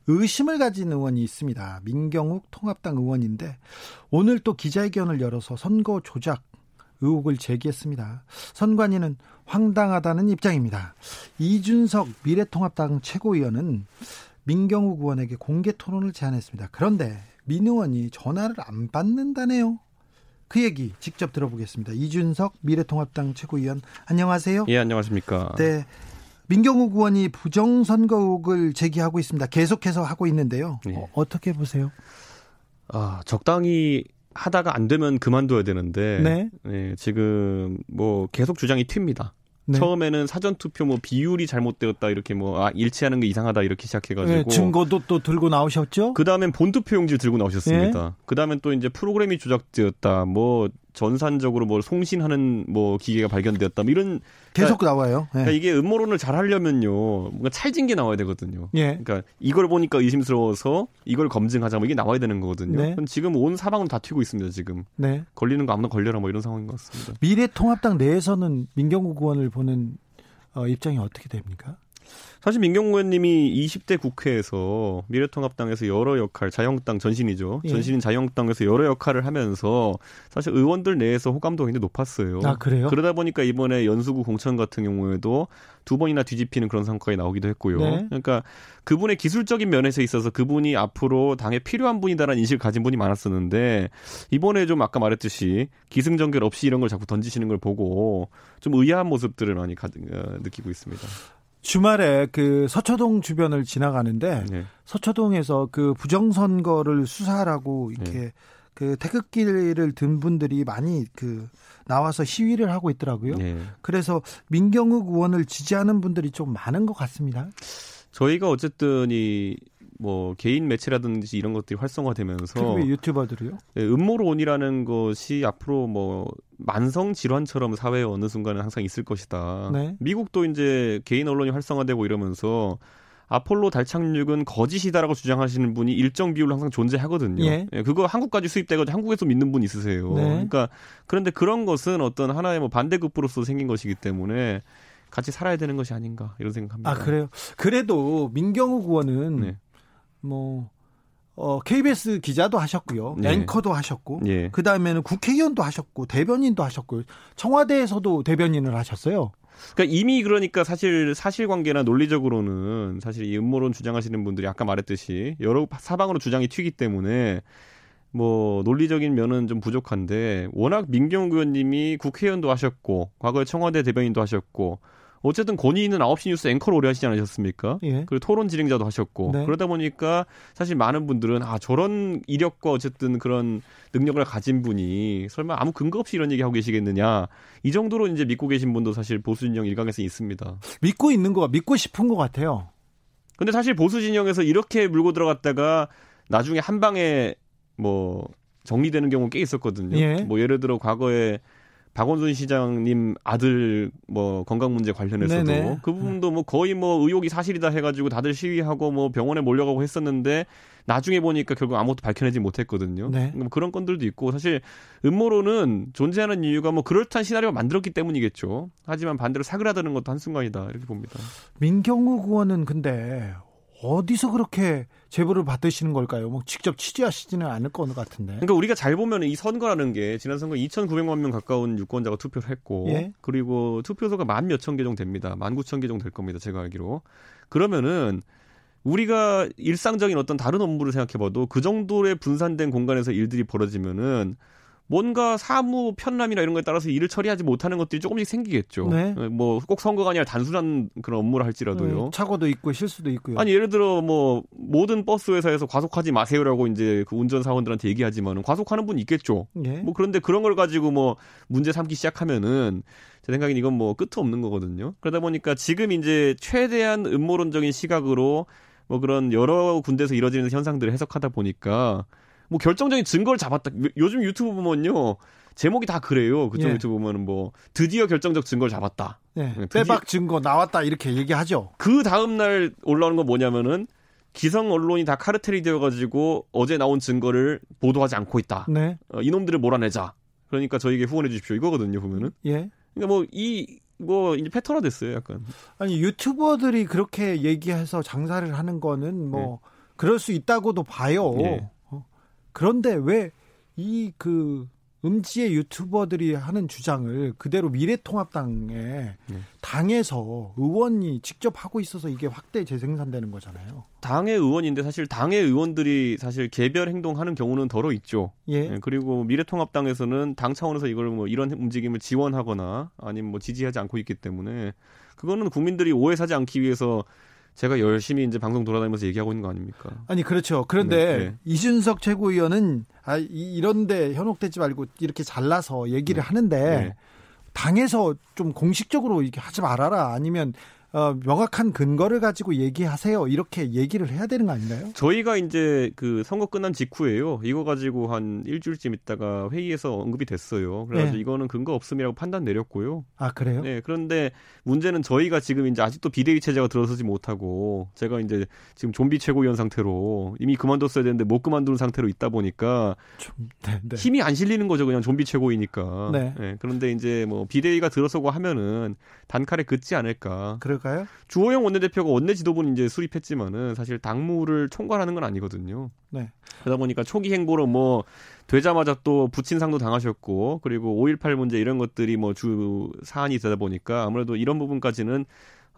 의심을 가진 의원이 있습니다. 민경욱 통합당 의원인데 오늘 또 기자회견을 열어서 선거 조작 의혹을 제기했습니다. 선관위는 황당하다는 입장입니다. 이준석 미래통합당 최고위원은 민경욱 의원에게 공개 토론을 제안했습니다. 그런데 민 의원이 전화를 안 받는다네요. 그 얘기 직접 들어보겠습니다. 이준석 미래통합당 최고위원 안녕하세요. 예, 안녕하십니까. 네. 민경욱 의원이 부정선거 의혹을 제기하고 있습니다. 계속해서 하고 있는데요. 예. 어, 떻게 보세요? 아, 적당히 하다가 안 되면 그만둬야 되는데 네. 네 지금 뭐 계속 주장이 튑니다. 네. 처음에는 사전 투표 뭐 비율이 잘못되었다 이렇게 뭐 아, 일치하는 게 이상하다 이렇게 시작해가지고 네, 증거도 또 들고 나오셨죠? 그 다음엔 본 투표용지 들고 나오셨습니다. 네. 그 다음엔 또 이제 프로그램이 조작되었다. 뭐 전산적으로 뭘 송신하는 뭐 기계가 발견되었다. 뭐 이런 계속 그러니까, 나와요. 네. 그러니까 이게 음모론을 잘 하려면요, 뭔가 찰진 게 나와야 되거든요. 예. 그러니까 이걸 보니까 의심스러워서 이걸 검증하자 뭐 이게 나와야 되는 거거든요. 네. 지금 온 사방으로 다 튀고 있습니다. 지금 네. 걸리는 거 아무나 걸려라 뭐 이런 상황인 것 같습니다. 미래통합당 내에서는 민경국 의원을 보는 어, 입장이 어떻게 됩니까? 사실 민경우 의원님이 20대 국회에서 미래통합당에서 여러 역할, 자유한국당 전신이죠. 예. 전신인 자유한국당에서 여러 역할을 하면서 사실 의원들 내에서 호감도가 굉장히 높았어요. 아, 그래요? 그러다 보니까 이번에 연수구 공천 같은 경우에도 두 번이나 뒤집히는 그런 성과가 나오기도 했고요. 네. 그러니까 그분의 기술적인 면에서 있어서 그분이 앞으로 당에 필요한 분이다라는 인식을 가진 분이 많았었는데 이번에 좀 아까 말했듯이 기승전결 없이 이런 걸 자꾸 던지시는 걸 보고 좀 의아한 모습들을 많이 가, 어, 느끼고 있습니다. 주말에 그 서초동 주변을 지나가는데 네. 서초동에서 그 부정선거를 수사하라고 이렇게 네. 그 태극기를 든 분들이 많이 그 나와서 시위를 하고 있더라고요. 네. 그래서 민경욱 의원을 지지하는 분들이 좀 많은 것 같습니다. 저희가 어쨌든 이 뭐 개인 매체라든지 이런 것들이 활성화되면서 유튜버들이요? 네, 음모론이라는 것이 앞으로 뭐 만성 질환처럼 사회에 어느 순간은 항상 있을 것이다. 네. 미국도 이제 개인 언론이 활성화되고 이러면서 아폴로 달 착륙은 거짓이다라고 주장하시는 분이 일정 비율로 항상 존재하거든요. 예. 예 그거 한국까지 수입돼가지고 한국에서 믿는 분 있으세요. 네. 그러니까 그런데 그런 것은 어떤 하나의 뭐 반대급부로서 생긴 것이기 때문에 같이 살아야 되는 것이 아닌가 이런 생각합니다. 아 그래요? 그래도 민경욱 의원은 네. 뭐 어, KBS 기자도 하셨고요. 네. 앵커도 하셨고, 네. 그 다음에는 국회의원도 하셨고, 대변인도 하셨고, 청와대에서도 대변인을 하셨어요. 그러니까 이미 그러니까 사실 사실관계나 논리적으로는 사실 이 음모론 주장하시는 분들이 아까 말했듯이 여러 사방으로 주장이 튀기 때문에 뭐 논리적인 면은 좀 부족한데 워낙 민경욱 의원님이 국회의원도 하셨고 과거에 청와대 대변인도 하셨고 어쨌든 권위 있는 9시 뉴스 앵커를 오래 하시지 않으셨습니까? 예. 그리고 토론 진행자도 하셨고 네. 그러다 보니까 사실 많은 분들은 아 저런 이력과 어쨌든 그런 능력을 가진 분이 설마 아무 근거 없이 이런 얘기 하고 계시겠느냐 이 정도로 이제 믿고 계신 분도 사실 보수 진영 일각에서 있습니다. 믿고 있는 거 믿고 싶은 것 같아요. 근데 사실 보수 진영에서 이렇게 물고 들어갔다가 나중에 한 방에 뭐 정리되는 경우 꽤 있었거든요. 예. 뭐 예를 들어 과거에 박원순 시장님 아들 뭐 건강 문제 관련해서도 네네. 그 부분도 뭐 거의 뭐 의혹이 사실이다 해가지고 다들 시위하고 뭐 병원에 몰려가고 했었는데 나중에 보니까 결국 아무것도 밝혀내지 못했거든요. 네. 뭐 그런 건들도 있고 사실 음모론은 존재하는 이유가 뭐 그럴듯한 시나리오 만들었기 때문이겠죠. 하지만 반대로 사그라드는 것도 한순간이다 이렇게 봅니다. 민경욱 의원은 근데 어디서 그렇게 제보를 받으시는 걸까요? 뭐 직접 취재하시지는 않을 것 같은데. 그러니까 우리가 잘 보면 이 선거라는 게 지난 선거 2,900만 명 가까운 유권자가 투표를 했고 예? 그리고 투표소가 만 몇천 개 정도 됩니다. 만 구천 개 정도 될 겁니다. 제가 알기로. 그러면은 우리가 일상적인 어떤 다른 업무를 생각해 봐도 그 정도의 분산된 공간에서 일들이 벌어지면은 뭔가 사무 편람이나 이런 거에 따라서 일을 처리하지 못하는 것들이 조금씩 생기겠죠. 네. 예, 뭐꼭 선거가 아니라 단순한 그런 업무를 할지라도요. 네, 착오도 있고 실수도 있고요. 아니 예를 들어 뭐 모든 버스 회사에서 과속하지 마세요라고 이제 그 운전 사원들한테 얘기하지만은 과속하는 분 있겠죠. 네. 뭐 그런데 그런 걸 가지고 뭐 문제 삼기 시작하면은 제 생각엔 이건 뭐 끝도 없는 거거든요. 그러다 보니까 지금 이제 최대한 음모론적인 시각으로 뭐 그런 여러 군데서 이뤄지는 현상들을 해석하다 보니까 뭐 결정적인 증거를 잡았다. 요즘 유튜브 보면요. 제목이 다 그래요. 그쪽 예. 유튜브 보면은 뭐 드디어 결정적 증거를 잡았다. 예. 드디어. 빼박 증거 나왔다 이렇게 얘기하죠. 그 다음 날 올라오는 건 뭐냐면은 기성 언론이 다 카르텔이 되어가지고 어제 나온 증거를 보도하지 않고 있다. 네. 어, 이놈들을 몰아내자. 그러니까 저에게 후원해 주십시오. 이거거든요. 보면은. 예. 그러니까 뭐이뭐 이제 패턴화 됐어요. 약간. 아니 유튜버들이 그렇게 얘기해서 장사를 하는 거는 뭐 네. 그럴 수 있다고도 봐요. 예. 그런데 왜 이 그 음지의 유튜버들이 하는 주장을 그대로 미래통합당에 네. 당에서 의원이 직접 하고 있어서 이게 확대 재생산되는 거잖아요. 당의 의원인데 사실 당의 의원들이 사실 개별 행동하는 경우는 덜어 있죠. 예. 네, 그리고 미래통합당에서는 당 차원에서 이걸 뭐 이런 움직임을 지원하거나 아니면 뭐 지지하지 않고 있기 때문에 그거는 국민들이 오해 사지 않기 위해서 제가 열심히 이제 방송 돌아다니면서 얘기하고 있는 거 아닙니까? 아니 그렇죠. 그런데 네, 네. 이준석 최고위원은 아 이런데 현혹되지 말고 이렇게 잘라서 얘기를 네. 하는데 네. 당에서 좀 공식적으로 이렇게 하지 말아라 아니면 어, 명확한 근거를 가지고 얘기하세요. 이렇게 얘기를 해야 되는 거 아닌가요? 저희가 이제 그 선거 끝난 직후에요. 이거 가지고 한 일주일쯤 있다가 회의에서 언급이 됐어요. 그래서 네. 이거는 근거 없음이라고 판단 내렸고요. 아 그래요? 네. 그런데 문제는 저희가 지금 이제 아직도 비대위 체제가 들어서지 못하고 제가 이제 지금 좀비 최고위원 상태로 이미 그만뒀어야 되는데 못 그만두는 상태로 있다 보니까 좀, 네, 네. 힘이 안 실리는 거죠. 그냥 좀비 최고위니까. 네. 네. 그런데 이제 뭐 비대위가 들어서고 하면은 단칼에 긋지 않을까. 그래 그럴까요? 주호영 원내대표가 원내 지도부는 이제 수립했지만은 사실 당무를 총괄하는 건 아니거든요. 네. 그러다 보니까 초기 행보로 뭐 되자마자 또 부친상도 당하셨고 그리고 5.18 문제 이런 것들이 뭐 주 사안이 되다 보니까 아무래도 이런 부분까지는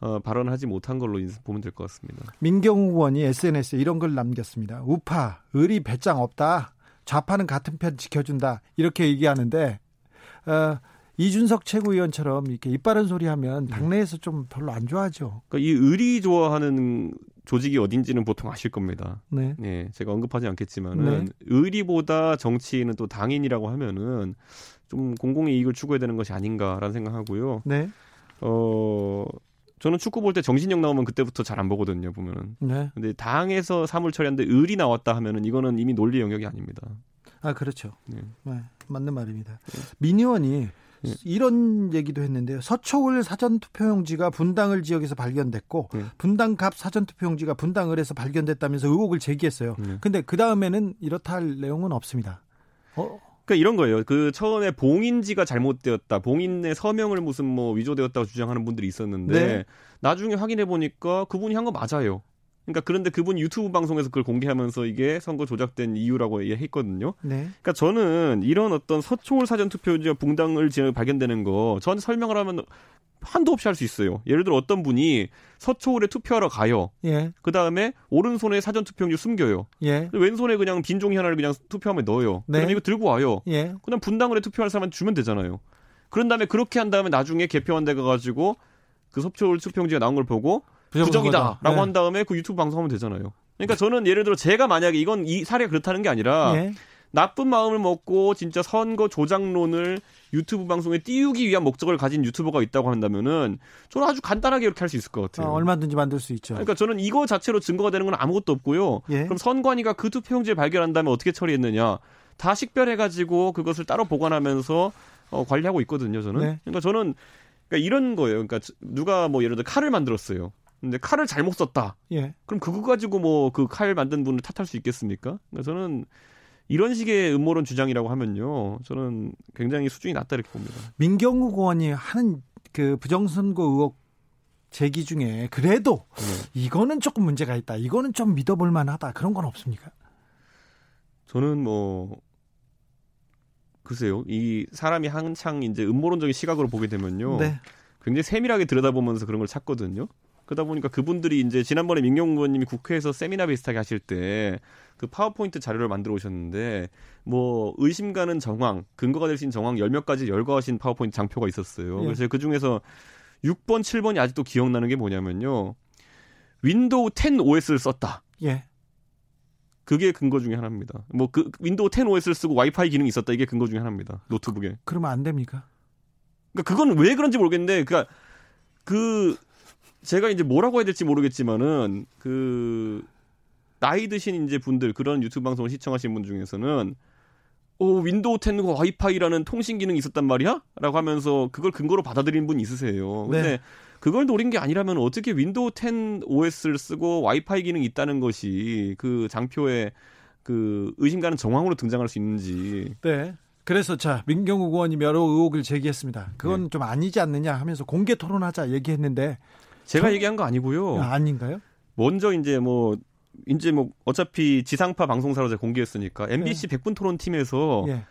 어, 발언하지 못한 걸로 보면 될 것 같습니다. 민경우 의원이 SNS에 이런 걸 남겼습니다. 우파, 의리 배짱 없다. 좌파는 같은 편 지켜준다. 이렇게 얘기하는데 어, 이준석 최고위원처럼 이렇게 이빠른 소리 하면 네. 당내에서 좀 별로 안 좋아하죠. 그러니까 이 의리 좋아하는 조직이 어딘지는 보통 아실 겁니다. 네. 네 제가 언급하지 않겠지만은 네. 의리보다 정치인은 또 당인이라고 하면은 좀 공공의 이익을 추구해야 되는 것이 아닌가라는 생각하고요. 네. 어 저는 축구 볼 때 정신력 나오면 그때부터 잘 안 보거든요, 보면은. 네. 근데 당에서 사물 처리하는데 을이 나왔다 하면은 이거는 이미 논리 영역이 아닙니다. 아, 그렇죠. 네. 네 맞는 말입니다. 네. 민의원이 네. 이런 얘기도 했는데요. 서초을 사전투표용지가 분당을 지역에서 발견됐고 네. 분당갑 사전투표용지가 분당을에서 발견됐다면서 의혹을 제기했어요. 네. 근데 그 다음에는 이렇다 할 내용은 없습니다. 어? 그러니까 이런 거예요. 그 처음에 봉인지가 잘못되었다. 봉인의 서명을 무슨 뭐 위조되었다고 주장하는 분들이 있었는데 네. 나중에 확인해 보니까 그분이 한 거 맞아요. 그러니까 그런데 그분 유튜브 방송에서 그걸 공개하면서 이게 선거 조작된 이유라고 얘기했거든요. 네. 그러니까 저는 이런 어떤 서초울 사전 투표지와 붕당을 발견되는 거 저한테 설명을 하면 한도 없이 할 수 있어요. 예를 들어 어떤 분이 서초울에 투표하러 가요. 예. 그 다음에 오른손에 사전 투표용지 숨겨요. 예. 왼손에 그냥 빈 종이 하나를 그냥 투표함에 넣어요. 네. 그럼 이거 들고 와요. 예. 그냥 분당을에 투표할 사람한테 주면 되잖아요. 그런 다음에 그렇게 한 다음에 나중에 개표한 데 가 가지고 그 서초울 투표용지가 나온 걸 보고 부정이다라고 네. 한 다음에 그 유튜브 방송하면 되잖아요. 그러니까 저는 예를 들어 제가 만약에 이건 이 사례가 그렇다는 게 아니라 예. 나쁜 마음을 먹고 진짜 선거 조작론을 유튜브 방송에 띄우기 위한 목적을 가진 유튜버가 있다고 한다면은 저는 아주 간단하게 이렇게 할 수 있을 것 같아요. 어, 얼마든지 만들 수 있죠. 그러니까 저는 이거 자체로 증거가 되는 건 아무것도 없고요. 예. 그럼 선관위가 그 투표용지를 발견한 다음에 어떻게 처리했느냐? 다 식별해가지고 그것을 따로 보관하면서 어, 관리하고 있거든요. 저는. 네. 그러니까 저는 그러니까 이런 거예요. 그러니까 누가 뭐 예를 들어 칼을 만들었어요. 근데 칼을 잘못 썼다. 예. 그럼 그거 가지고 뭐 그 칼 만든 분을 탓할 수 있겠습니까? 그러니까 저는 이런 식의 음모론 주장이라고 하면요, 저는 굉장히 수준이 낮다 이렇게 봅니다. 민경욱 의원이 하는 그 부정선거 의혹 제기 중에 그래도 네. 이거는 조금 문제가 있다. 이거는 좀 믿어볼 만하다. 그런 건 없습니까? 저는 뭐 글쎄요. 이 사람이 한창 이제 음모론적인 시각으로 보게 되면요. 네. 굉장히 세밀하게 들여다보면서 그런 걸 찾거든요. 그러다 보니까 그분들이 이제 지난번에 민경훈 의원님이 국회에서 세미나 비슷하게 하실 때 그 파워포인트 자료를 만들어 오셨는데 뭐 의심 가는 정황, 근거가 될 수 있는 정황 열몇 가지 열거하신 파워포인트 장표가 있었어요. 예. 그래서 그 중에서 6번, 7번이 아직도 기억나는 게 뭐냐면요. 윈도우 10 OS를 썼다. 예. 그게 근거 중에 하나입니다. 뭐 그 윈도우 10 OS를 쓰고 와이파이 기능이 있었다. 이게 근거 중에 하나입니다. 노트북에. 그러면 안 됩니까? 그러니까 그건 왜 그런지 모르겠는데 그러니까 그 제가 이제 뭐라고 해야 될지 모르겠지만은 그 나이 드신 이제 분들 그런 유튜브 방송을 시청하시는 분 중에서는 오 윈도우 10과 와이파이라는 통신 기능이 있었단 말이야? 라고 하면서 그걸 근거로 받아들이는 분이 있으세요. 근데 네. 그걸 노린 게 아니라면 어떻게 윈도우 10 OS를 쓰고 와이파이 기능이 있다는 것이 그 장표에 그 의심 가는 정황으로 등장할 수 있는지. 네. 그래서 자 민경욱 의원이 여러 의혹을 제기했습니다. 그건 네. 좀 아니지 않느냐 하면서 공개 토론하자 얘기했는데 제가 저... 얘기한 거 아니고요. 아, 아닌가요? 먼저 이제 뭐 이제 뭐 어차피 지상파 방송사로 제가 공개했으니까 MBC 네. 100분 토론 팀에서 네.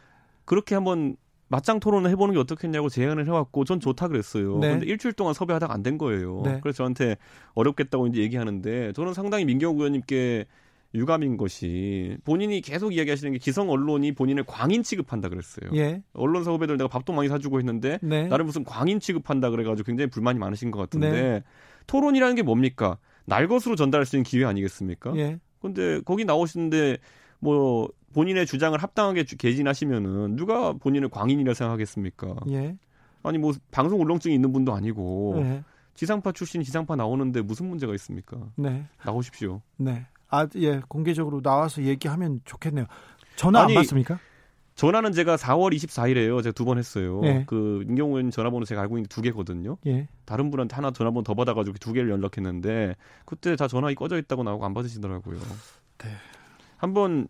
그렇게 한번 맞짱 토론을 해보는 게 어떻겠냐고 제안을 해왔고 전 좋다 그랬어요. 네. 근데 일주일 동안 섭외하다가 안 된 거예요. 네. 그래서 저한테 어렵겠다고 이제 얘기하는데 저는 상당히 민경욱 의원님께 유감인 것이 본인이 계속 이야기하시는 게 기성 언론이 본인을 광인 취급한다 그랬어요. 예. 언론사 후배들 내가 밥도 많이 사주고 했는데 네. 나를 무슨 광인 취급한다 그래가지고 굉장히 불만이 많으신 것 같은데 네. 토론이라는 게 뭡니까? 날 것으로 전달할 수 있는 기회 아니겠습니까? 예. 근데 거기 나오시는데 뭐 본인의 주장을 합당하게 개진하시면은 누가 본인을 광인이라 생각하겠습니까? 예. 아니 뭐 방송 울렁증이 있는 분도 아니고 예. 지상파 출신 지상파 나오는데 무슨 문제가 있습니까? 네. 나오십시오. 네. 아, 예, 공개적으로 나와서 얘기하면 좋겠네요. 전화 아니, 안 받습니까? 전화는 제가 4월 24일에요. 제가 두 번 했어요. 예. 그 임경훈 전화번호 제가 알고 있는 게두 개거든요. 예. 다른 분한테 하나 전화번호 더 받아가지고 두 개를 연락했는데 그때 다 전화기 꺼져 있다고 나오고 안 받으시더라고요. 네. 한번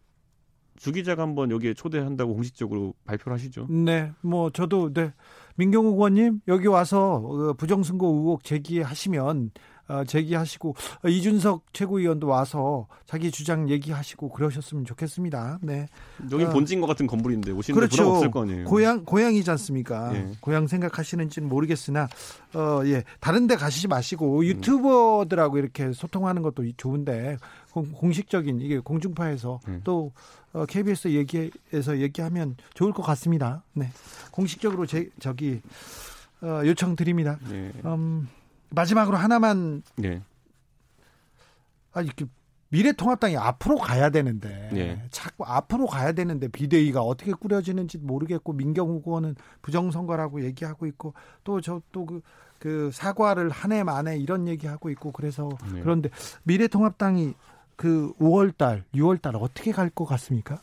주 기자가 한번 여기에 초대한다고 공식적으로 발표를 하시죠. 네, 뭐 저도 네 민경욱 의원님 여기 와서 어, 부정선거 의혹 제기하시면 어, 제기하시고 어, 이준석 최고위원도 와서 자기 주장 얘기하시고 그러셨으면 좋겠습니다. 네. 여기 어, 본진 것 같은 건물인데 오시는 그렇죠. 부담 없을 거 아니에요. 고향 고향이지 않습니까? 예. 고향 생각하시는지는 모르겠으나 어 예. 다른 데 가시지 마시고 음. 유튜버들하고 이렇게 소통하는 것도 좋은데 공 식적인 이게 공중파에서 음. 또 어, KBS 얘기에서 얘기하면 좋을 것 같습니다. 네. 공식적으로 제 저기 어, 요청 드립니다. 네. 음, 마지막으로 하나만 네. 아 이렇게 미래통합당이 앞으로 가야 되는데 예. 자꾸 앞으로 가야 되는데 비대위가 어떻게 꾸려지는지 모르겠고 민경욱 의원은 부정선거라고 얘기하고 있고 또 저 또그 그 사과를 한 해 만에 이런 얘기하고 있고 그래서 네. 그런데 미래통합당이 그 5월달, 6월달 어떻게 갈 것 같습니까?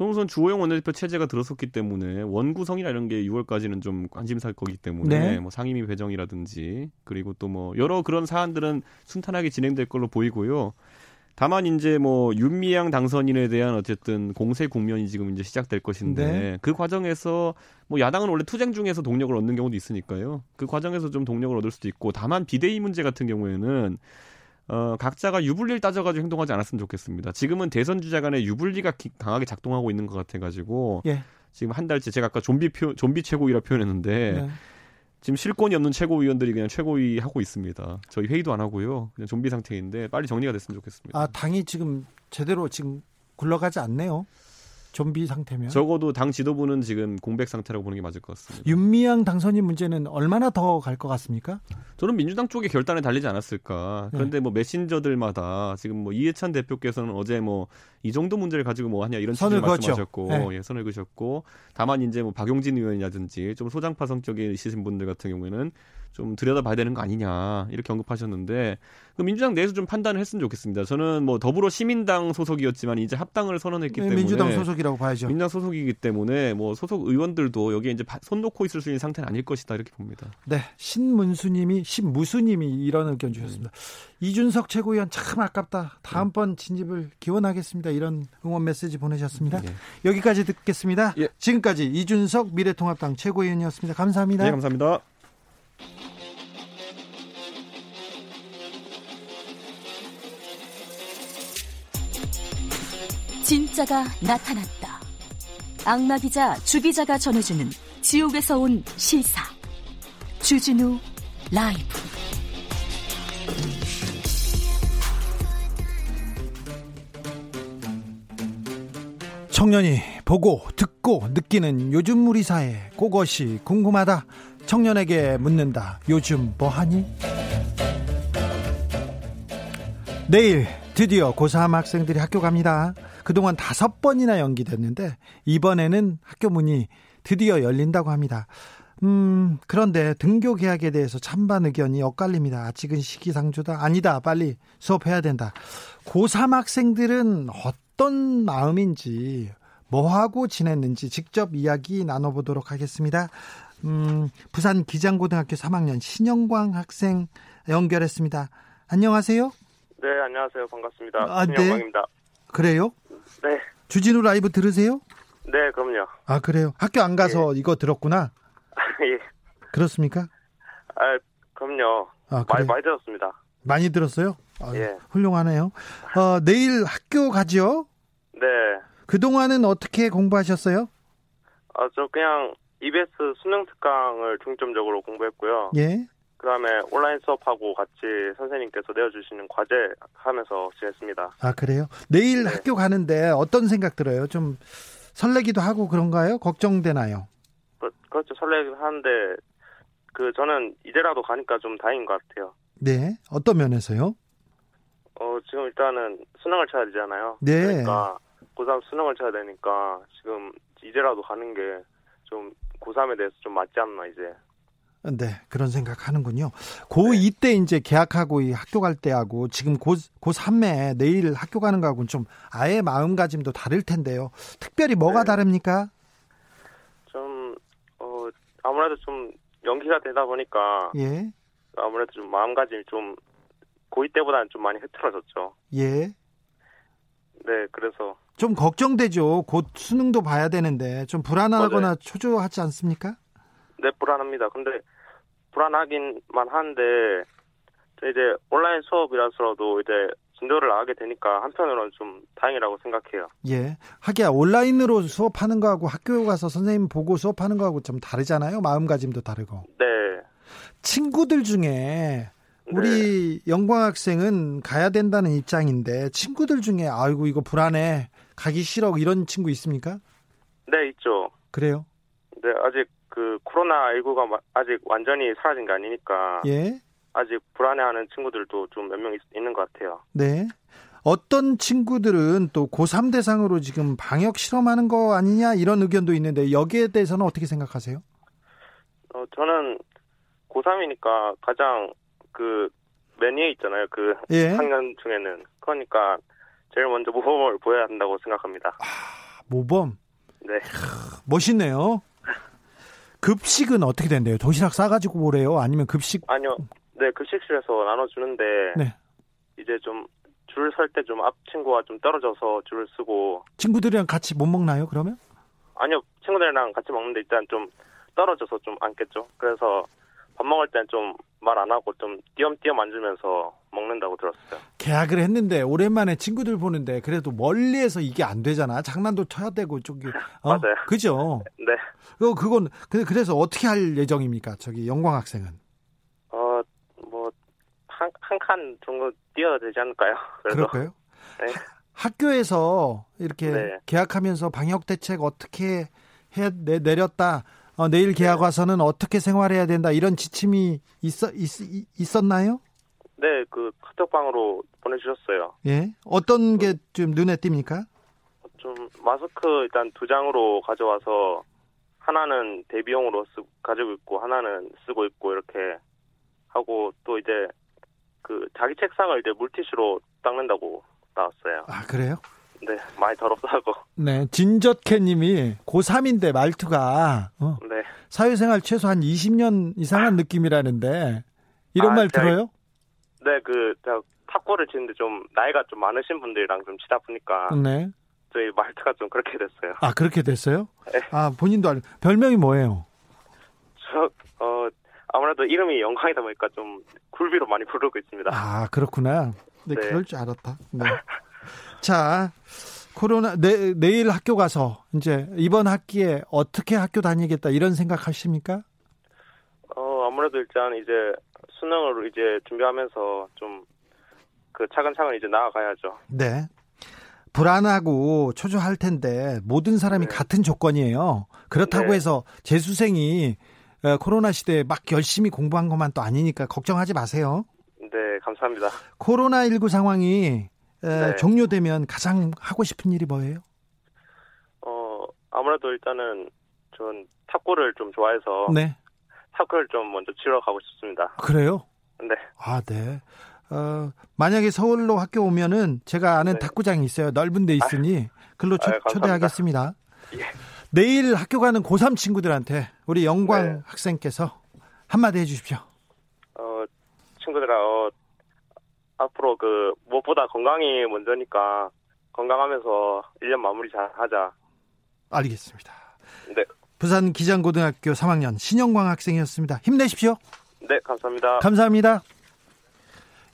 우선 주호영 원내대표 체제가 들어섰기 때문에 원구성이나 이런 게 6월까지는 좀 관심사일 거기 때문에 네. 뭐 상임위 배정이라든지 그리고 또 뭐 여러 그런 사안들은 순탄하게 진행될 걸로 보이고요. 다만 이제 뭐 윤미향 당선인에 대한 어쨌든 공세 국면이 지금 이제 시작될 것인데 네. 그 과정에서 뭐 야당은 원래 투쟁 중에서 동력을 얻는 경우도 있으니까요. 그 과정에서 좀 동력을 얻을 수도 있고 다만 비대위 문제 같은 경우에는 어, 각자가 유불리를 따져가지고 행동하지 않았으면 좋겠습니다. 지금은 대선 주자 간에 유불리가 기, 강하게 작동하고 있는 것 같아가지고 예. 지금 한 달째 제가 아까 좀비 표, 좀비 최고위라 표현했는데 네. 지금 실권이 없는 최고위원들이 그냥 최고위 하고 있습니다. 저희 회의도 안 하고요. 그냥 좀비 상태인데 빨리 정리가 됐으면 좋겠습니다. 아 당이 지금 제대로 지금 굴러가지 않네요. 좀비 상태면 적어도 당 지도부는 지금 공백 상태라고 보는 게 맞을 것 같습니다. 윤미향 당선인 문제는 얼마나 더 갈 것 같습니까? 저는 민주당 쪽의 결단에 달리지 않았을까. 그런데 네. 뭐 메신저들마다 지금 뭐 이해찬 대표께서는 어제 뭐 이 정도 문제를 가지고 뭐 하냐 이런 선을 말씀하셨고 네. 예, 선을 그셨고 다만 이제 뭐 박용진 의원이라든지 좀 소장파 성격이 있으신 분들 같은 경우에는 좀 들여다봐야 되는 거 아니냐 이렇게 언급하셨는데 그 민주당 내에서 좀 판단을 했으면 좋겠습니다. 저는 뭐 더불어 시민당 소속이었지만 이제 합당을 선언했기 네, 때문에 민주당 소속이 라고 봐야죠. 민주당 소속이기 때문에 뭐 소속 의원들도 여기에 이제 손 놓고 있을 수 있는 상태는 아닐 것이다 이렇게 봅니다. 네, 신문수님이 신무수님이 이런 의견 주셨습니다. 음. 이준석 최고위원 참 아깝다. 다음번 진입을 기원하겠습니다. 이런 응원 메시지 보내셨습니다. 네. 여기까지 듣겠습니다. 예. 지금까지 이준석 미래통합당 최고위원이었습니다. 감사합니다. 네, 감사합니다. 진짜가 나타났다. 악마 기자 주 기자가 전해주는 지옥에서 온 실사. 주진우 라이브. 청년이 보고 듣고 느끼는 요즘 우리 사회 그것이 궁금하다. 청년에게 묻는다. 요즘 뭐하니? 내일 드디어 고3 학생들이 학교 갑니다. 그동안 다섯 번이나 연기됐는데 이번에는 학교 문이 드디어 열린다고 합니다. 음, 그런데 등교 계약에 대해서 찬반 의견이 엇갈립니다. 아직은 시기상조다. 아니다. 빨리 수업해야 된다. 고3 학생들은 어떤 마음인지, 뭐하고 지냈는지 직접 이야기 나눠보도록 하겠습니다. 음, 부산 기장고등학교 3학년 신영광 학생 연결했습니다. 안녕하세요. 네, 안녕하세요. 반갑습니다. 아, 네. 신영광입니다. 네. 그래요? 네. 주진우 라이브 들으세요? 네, 그럼요. 아, 그래요? 학교 안 가서 예. 이거 들었구나? 예. 그렇습니까? 아, 그럼요. 아, 많이, 많이 들었습니다. 많이 들었어요? 아, 예. 훌륭하네요. 어, 내일 학교 가죠? 네. 그동안은 어떻게 공부하셨어요? 아, 저 그냥 EBS 수능 특강을 중점적으로 공부했고요. 예. 그다음에 온라인 수업하고 같이 선생님께서 내어주시는 과제 하면서 지냈습니다. 아 그래요? 내일 네. 학교 가는데 어떤 생각 들어요? 좀 설레기도 하고 그런가요? 걱정되나요? 그, 그렇죠 설레기도 하는데 그 저는 이제라도 가니까 좀 다행인 것 같아요. 네 어떤 면에서요? 어 지금 일단은 수능을 쳐야 되잖아요. 네. 그러니까 고3 수능을 쳐야 되니까 지금 이제라도 가는 게 좀 고3에 대해서 좀 맞지 않나 이제 네, 그런 생각 하는군요. 고2 네. 때 이제 개학하고 학교 갈 때하고 지금 고, 고3에 내일 학교 가는 거하고는 좀 아예 마음가짐도 다를 텐데요. 특별히 뭐가 네. 다릅니까? 좀, 어, 아무래도 좀 연기가 되다 보니까. 예. 아무래도 좀 마음가짐이 좀 고2 때보다는 좀 많이 흐트러졌죠. 예. 네, 그래서. 좀 걱정되죠. 곧 수능도 봐야 되는데 좀 불안하거나 맞아요. 초조하지 않습니까? 네, 불안합니다. 근데 불안하긴만 한데 이제 온라인 수업이라서도 이제 진도를 나가게 되니까 한편으로는 좀 다행이라고 생각해요. 예. 하기야 온라인으로 수업하는 거하고 학교 가서 선생님 보고 수업하는 거하고 좀 다르잖아요. 마음가짐도 다르고. 네. 친구들 중에 우리 네. 영광 학생은 가야 된다는 입장인데 친구들 중에 아이고 이거 불안해 가기 싫어 이런 친구 있습니까? 네 있죠. 그래요? 네 아직 그 코로나 19가 아직 완전히 사라진 게 아니니까 예. 아직 불안해하는 친구들도 좀 몇 명 있는 것 같아요. 네. 어떤 친구들은 또 고3 대상으로 지금 방역 실험하는 거 아니냐 이런 의견도 있는데 여기에 대해서는 어떻게 생각하세요? 어, 저는 고3이니까 가장 그 매니에 있잖아요. 그 예. 학년 중에는. 그러니까 제일 먼저 모범을 보여야 한다고 생각합니다. 아, 모범? 네. 멋있네요. 급식은 어떻게 된대요? 도시락 싸가지고 오래요? 아니면 급식? 아니요. 네, 급식실에서 나눠주는데 네. 이제 좀 줄 설 때 좀 앞 친구가 좀 떨어져서 줄을 쓰고 친구들이랑 같이 못 먹나요? 그러면? 아니요, 친구들이랑 같이 먹는데 일단 좀 떨어져서 좀 앉겠죠. 그래서 밥 먹을 땐 좀 말 안 하고 좀 띄엄띄엄 앉으면서 먹는다고 들었어요. 계약을 했는데 오랜만에 친구들 보는데 그래도 멀리에서 이게 안 되잖아. 장난도 쳐야 되고 저기 어? 맞아요. 그죠? 네. 그 그건 그래서 어떻게 할 예정입니까? 저기 영광 학생은? 어뭐 한 한 칸 정도 뛰어야 되지 않을까요? 그럴까요? 네. 학교에서 이렇게 네. 계약하면서 방역 대책 어떻게 해 내렸다. 어, 내일 계약 네. 와서는 어떻게 생활해야 된다 이런 지침이 있어 있, 있었나요? 네, 그 카톡방으로 보내주셨어요. 예, 어떤 게 좀 눈에 띕니까? 좀 마스크 일단 두 장으로 가져와서 하나는 대비용으로 쓰, 가지고 있고 하나는 쓰고 있고 이렇게 하고 또 이제 그 자기 책상을 이제 물티슈로 닦는다고 나왔어요. 아 그래요? 네, 많이 더럽다고. 네, 진저캐님이 고3인데 말투가 어, 네. 사회생활 최소 한 20년 이상한 느낌이라는데 이런 아, 말 제가, 들어요? 네, 그 제가 탁구를 치는데 좀 나이가 좀 많으신 분들이랑 좀 치다 보니까 네. 저희 말투가 좀 그렇게 됐어요. 아 그렇게 됐어요? 네. 아 본인도 알 별명이 뭐예요? 저 어 아무래도 이름이 영광이다 보니까 좀 굴비로 많이 부르고 있습니다. 아 그렇구나. 네, 네. 그럴 줄 알았다. 네. 자, 코로나 내, 내일 학교 가서 이제 이번 학기에 어떻게 학교 다니겠다 이런 생각하십니까? 어 아무래도 일단 이제 수능으로 이제 준비하면서 좀 그 차근차근 이제 나아가야죠. 네. 불안하고 초조할 텐데 모든 사람이 네. 같은 조건이에요. 그렇다고 네. 해서 재수생이 어, 코로나 시대에 막 열심히 공부한 것만 또 아니니까 걱정하지 마세요. 네, 감사합니다. 코로나19 상황이 네. 종료되면 가장 하고 싶은 일이 뭐예요? 어, 아무래도 일단은 전 탁구를 좀 좋아해서 네. 탁구를 좀 먼저 치러 가고 싶습니다. 그래요? 네. 아, 네. 어, 만약에 서울로 학교 오면은 제가 아는 네. 탁구장이 있어요. 넓은 데 있으니 글로 초, 초대하겠습니다. 예. 내일 학교 가는 고3 친구들한테 우리 영광 네. 학생께서 한마디 해 주십시오. 어, 친구들아, 어, 앞으로 그 무엇보다 건강이 먼저니까 건강하면서 1년 마무리 잘 하자. 알겠습니다. 네. 부산 기장고등학교 3학년 신영광 학생이었습니다. 힘내십시오. 네, 감사합니다. 감사합니다.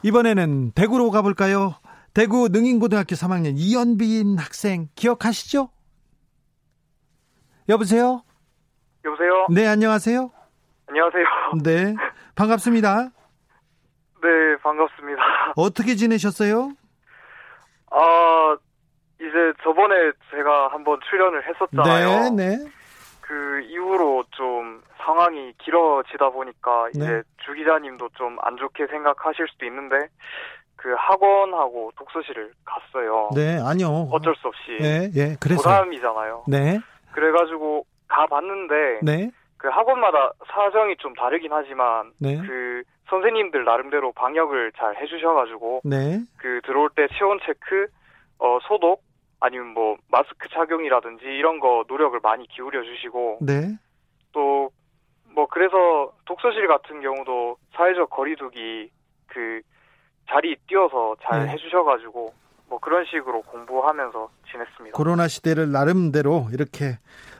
이번에는 대구로 가볼까요? 대구 능인고등학교 3학년 이연빈 학생 기억하시죠? 여보세요? 여보세요? 네, 안녕하세요? 안녕하세요. 네, 반갑습니다. 네, 반갑습니다. 어떻게 지내셨어요? 아, 이제 저번에 제가 한번 출연을 했었잖아요. 네, 네. 그 이후로 좀 상황이 길어지다 보니까 이제 네. 주 기자님도 좀 안 좋게 생각하실 수도 있는데 그 학원하고 독서실을 갔어요. 네, 아니요. 어쩔 수 없이. 네, 예, 그래서. 고3이잖아요. 네. 그래가지고 가봤는데. 네. 그 학원마다 사정이 좀 다르긴 하지만. 네. 그 선생님들 나름대로 방역을 잘 해주셔가지고. 네. 그 들어올 때 체온 체크, 어, 소독, 아니면 뭐 마스크 착용이라든지 이런 거 노력을 많이 기울여 주시고 네. 또 뭐 그래서 독서실 같은 경우도 사회적 거리두기 그 자리 뛰어서 잘 네. 해주셔가지고 뭐 그런 식으로 공부하면서 지냈습니다. 코로나 시대를 나름대로 이렇게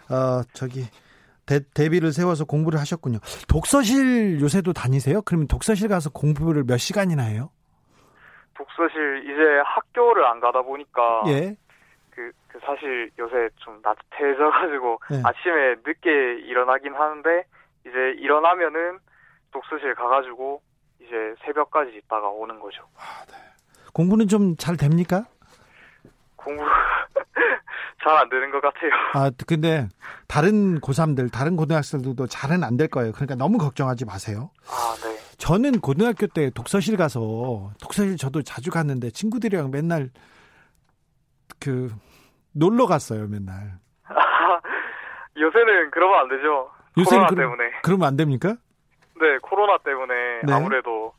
어 저기 대, 대비를 세워서 공부를 하셨군요. 독서실 요새도 다니세요? 그러면 독서실 가서 공부를 몇 시간이나 해요? 독서실 이제 학교를 안 가다 보니까 예. 그, 그 사실 요새 좀 나태해져가지고 네. 아침에 늦게 일어나긴 하는데 이제 일어나면은 독서실 가가지고 이제 새벽까지 있다가 오는 거죠. 아, 네. 공부는 좀 잘 됩니까? 공부 잘 안 되는 것 같아요. 아 근데 다른 고3들 다른 고등학생들도 잘은 안 될 거예요. 그러니까 너무 걱정하지 마세요. 아 네. 저는 고등학교 때 독서실 가서 독서실 저도 자주 갔는데 친구들이랑 맨날 그 놀러 갔어요, 맨날. 요새는 그러면 안 되죠. 요새는 코로나 그러, 때문에. 그러면 안 됩니까? 네, 코로나 때문에 네. 아무래도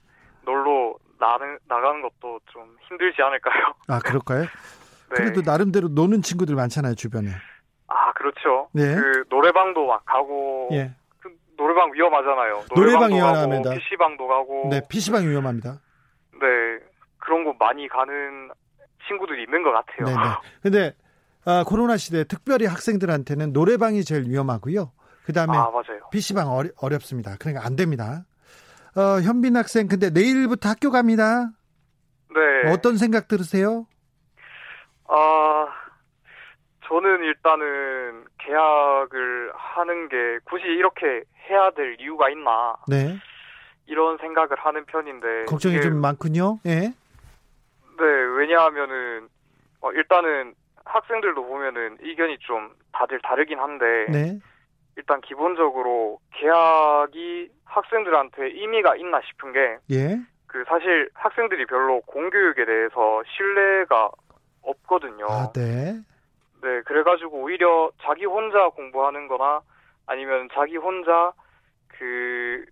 놀러 나는 나가는 것도 좀 힘들지 않을까요? 아, 그럴까요? 네. 그래도 나름대로 노는 친구들 많잖아요, 주변에. 아, 그렇죠. 네. 그 노래방도 막 가고 예. 그 노래방 위험하잖아요. 노래방 위험합니다. PC방도 가고. 네, PC방 위험합니다. 네. 그런 곳 많이 가는 친구들이 있는 것 같아요. 네, 네. 근데 아, 코로나 시대 특별히 학생들한테는 노래방이 제일 위험하고요. 그다음에 아, PC방 어리, 어렵습니다. 그러니까 안 됩니다. 어, 현빈 학생 근데 내일부터 학교 갑니다. 네. 어떤 생각 들으세요? 아, 저는 일단은 계약을 하는 게 굳이 이렇게 해야 될 이유가 있나? 네. 이런 생각을 하는 편인데 걱정이 좀 많군요. 예. 네. 네, 왜냐하면은 어, 일단은 학생들도 보면은 의견이 좀 다들 다르긴 한데 네. 일단 기본적으로 계약이 학생들한테 의미가 있나 싶은 게 예. 그 사실 학생들이 별로 공교육에 대해서 신뢰가 없거든요. 아, 네. 네, 그래가지고 오히려 자기 혼자 공부하는 거나 아니면 자기 혼자 그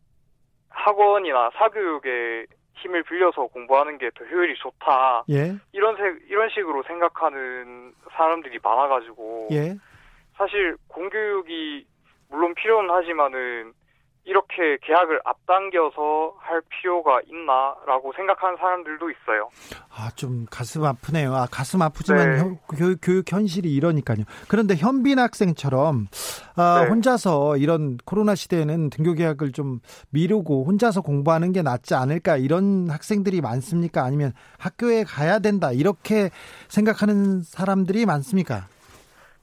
학원이나 사교육에 힘을 빌려서 공부하는 게 더 효율이 좋다. 예. 이런 세, 이런 식으로 생각하는 사람들이 많아가지고 예. 사실 공교육이 물론 필요는 하지만은 이렇게 계약을 앞당겨서 할 필요가 있나라고 생각하는 사람들도 있어요. 아, 좀 가슴 아프네요. 아, 가슴 아프지만 네. 현, 교육, 교육 현실이 이러니까요. 그런데 현빈 학생처럼 아, 네. 혼자서 이런 코로나 시대에는 등교 계약을 좀 미루고 혼자서 공부하는 게 낫지 않을까 이런 학생들이 많습니까? 아니면 학교에 가야 된다 이렇게 생각하는 사람들이 많습니까?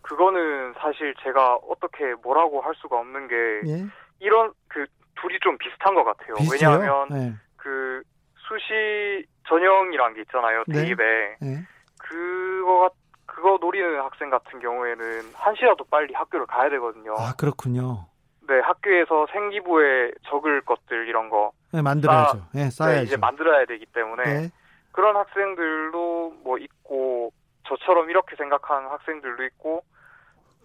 그거는 사실 제가 어떻게 뭐라고 할 수가 없는 게 예? 이런 그 둘이 좀 비슷한 것 같아요. 비슷해요? 왜냐하면 네. 그 수시 전형이란 게 있잖아요. 네. 대입에 네. 그거 그거 노리는 학생 같은 경우에는 한 시라도 빨리 학교를 가야 되거든요. 아 그렇군요. 네, 학교에서 생기부에 적을 것들 이런 거 네, 만들어야죠. 네, 쌓아야죠. 네, 이제 만들어야 되기 때문에 네. 그런 학생들도 뭐 있고 저처럼 이렇게 생각하는 학생들도 있고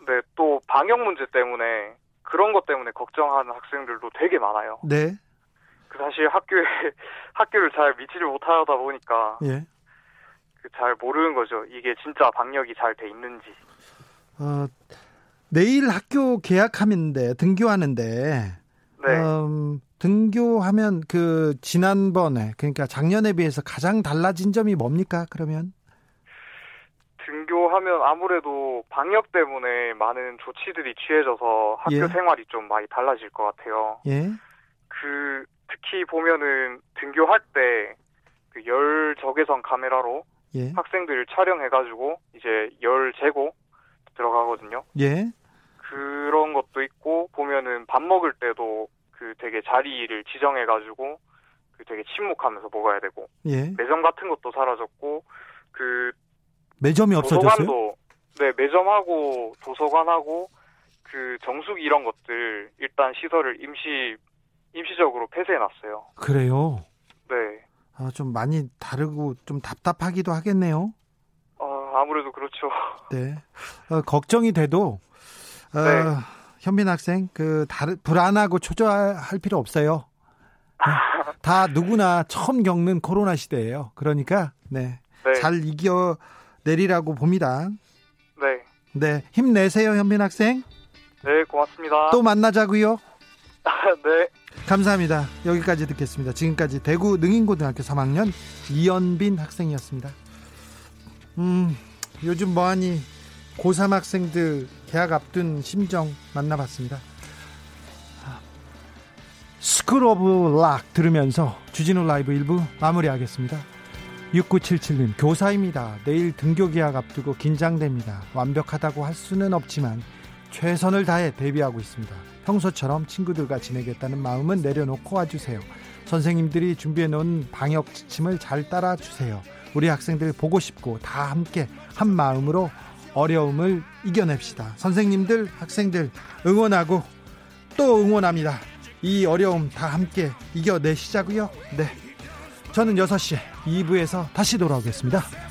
네, 또 방역 문제 때문에 그런 것 때문에 걱정하는 학생들도 되게 많아요. 네. 그 사실 학교에 학교를 잘 미치를 못하다 보니까 예. 그잘 모르는 거죠. 이게 진짜 방역이 잘 돼 있는지. 어, 내일 학교 개학하는데 등교하는데 네. 음, 등교하면 그 지난번에 그러니까 작년에 비해서 가장 달라진 점이 뭡니까? 그러면 등교하면 아무래도 방역 때문에 많은 조치들이 취해져서 학교 예. 생활이 좀 많이 달라질 것 같아요. 예. 그 특히 보면은 등교할 때 그 열 적외선 카메라로 예. 학생들 촬영해가지고 이제 열 재고 들어가거든요. 예. 그런 것도 있고 보면은 밥 먹을 때도 그 되게 자리를 지정해가지고 그 되게 침묵하면서 먹어야 되고 예. 매점 같은 것도 사라졌고 그 매점이 없어졌어요? 도서관도 네 매점하고 도서관하고 그 정수기 이런 것들 일단 시설을 임시 임시적으로 폐쇄해 놨어요. 그래요? 네. 아, 좀 많이 다르고 좀 답답하기도 하겠네요. 어, 아무래도 그렇죠. 네. 어, 걱정이 돼도 어, 네. 현민 학생 그 다른 불안하고 초조할 필요 없어요. 네. 다 누구나 처음 겪는 코로나 시대예요. 그러니까 네. 네. 잘 이겨 내리라고 봅니다. 네. 네, 힘내세요, 현민 학생. 네, 고맙습니다. 또 만나자고요. 네. 감사합니다. 여기까지 듣겠습니다. 지금까지 대구 능인고등학교 3학년 이연빈 학생이었습니다. 음, 요즘 뭐하니 고3 학생들 개학 앞둔 심정 만나봤습니다. School of Rock 들으면서 주진우 라이브 일부 마무리하겠습니다. 6977님 교사입니다. 내일 등교 개학 앞두고 긴장됩니다. 완벽하다고 할 수는 없지만 최선을 다해 대비하고 있습니다. 평소처럼 친구들과 지내겠다는 마음은 내려놓고 와주세요. 선생님들이 준비해 놓은 방역 지침을 잘 따라주세요. 우리 학생들 보고 싶고 다 함께 한 마음으로 어려움을 이겨냅시다. 선생님들, 학생들 응원하고 또 응원합니다. 이 어려움 다 함께 이겨내시자고요. 네. 저는 6시 2부에서 다시 돌아오겠습니다.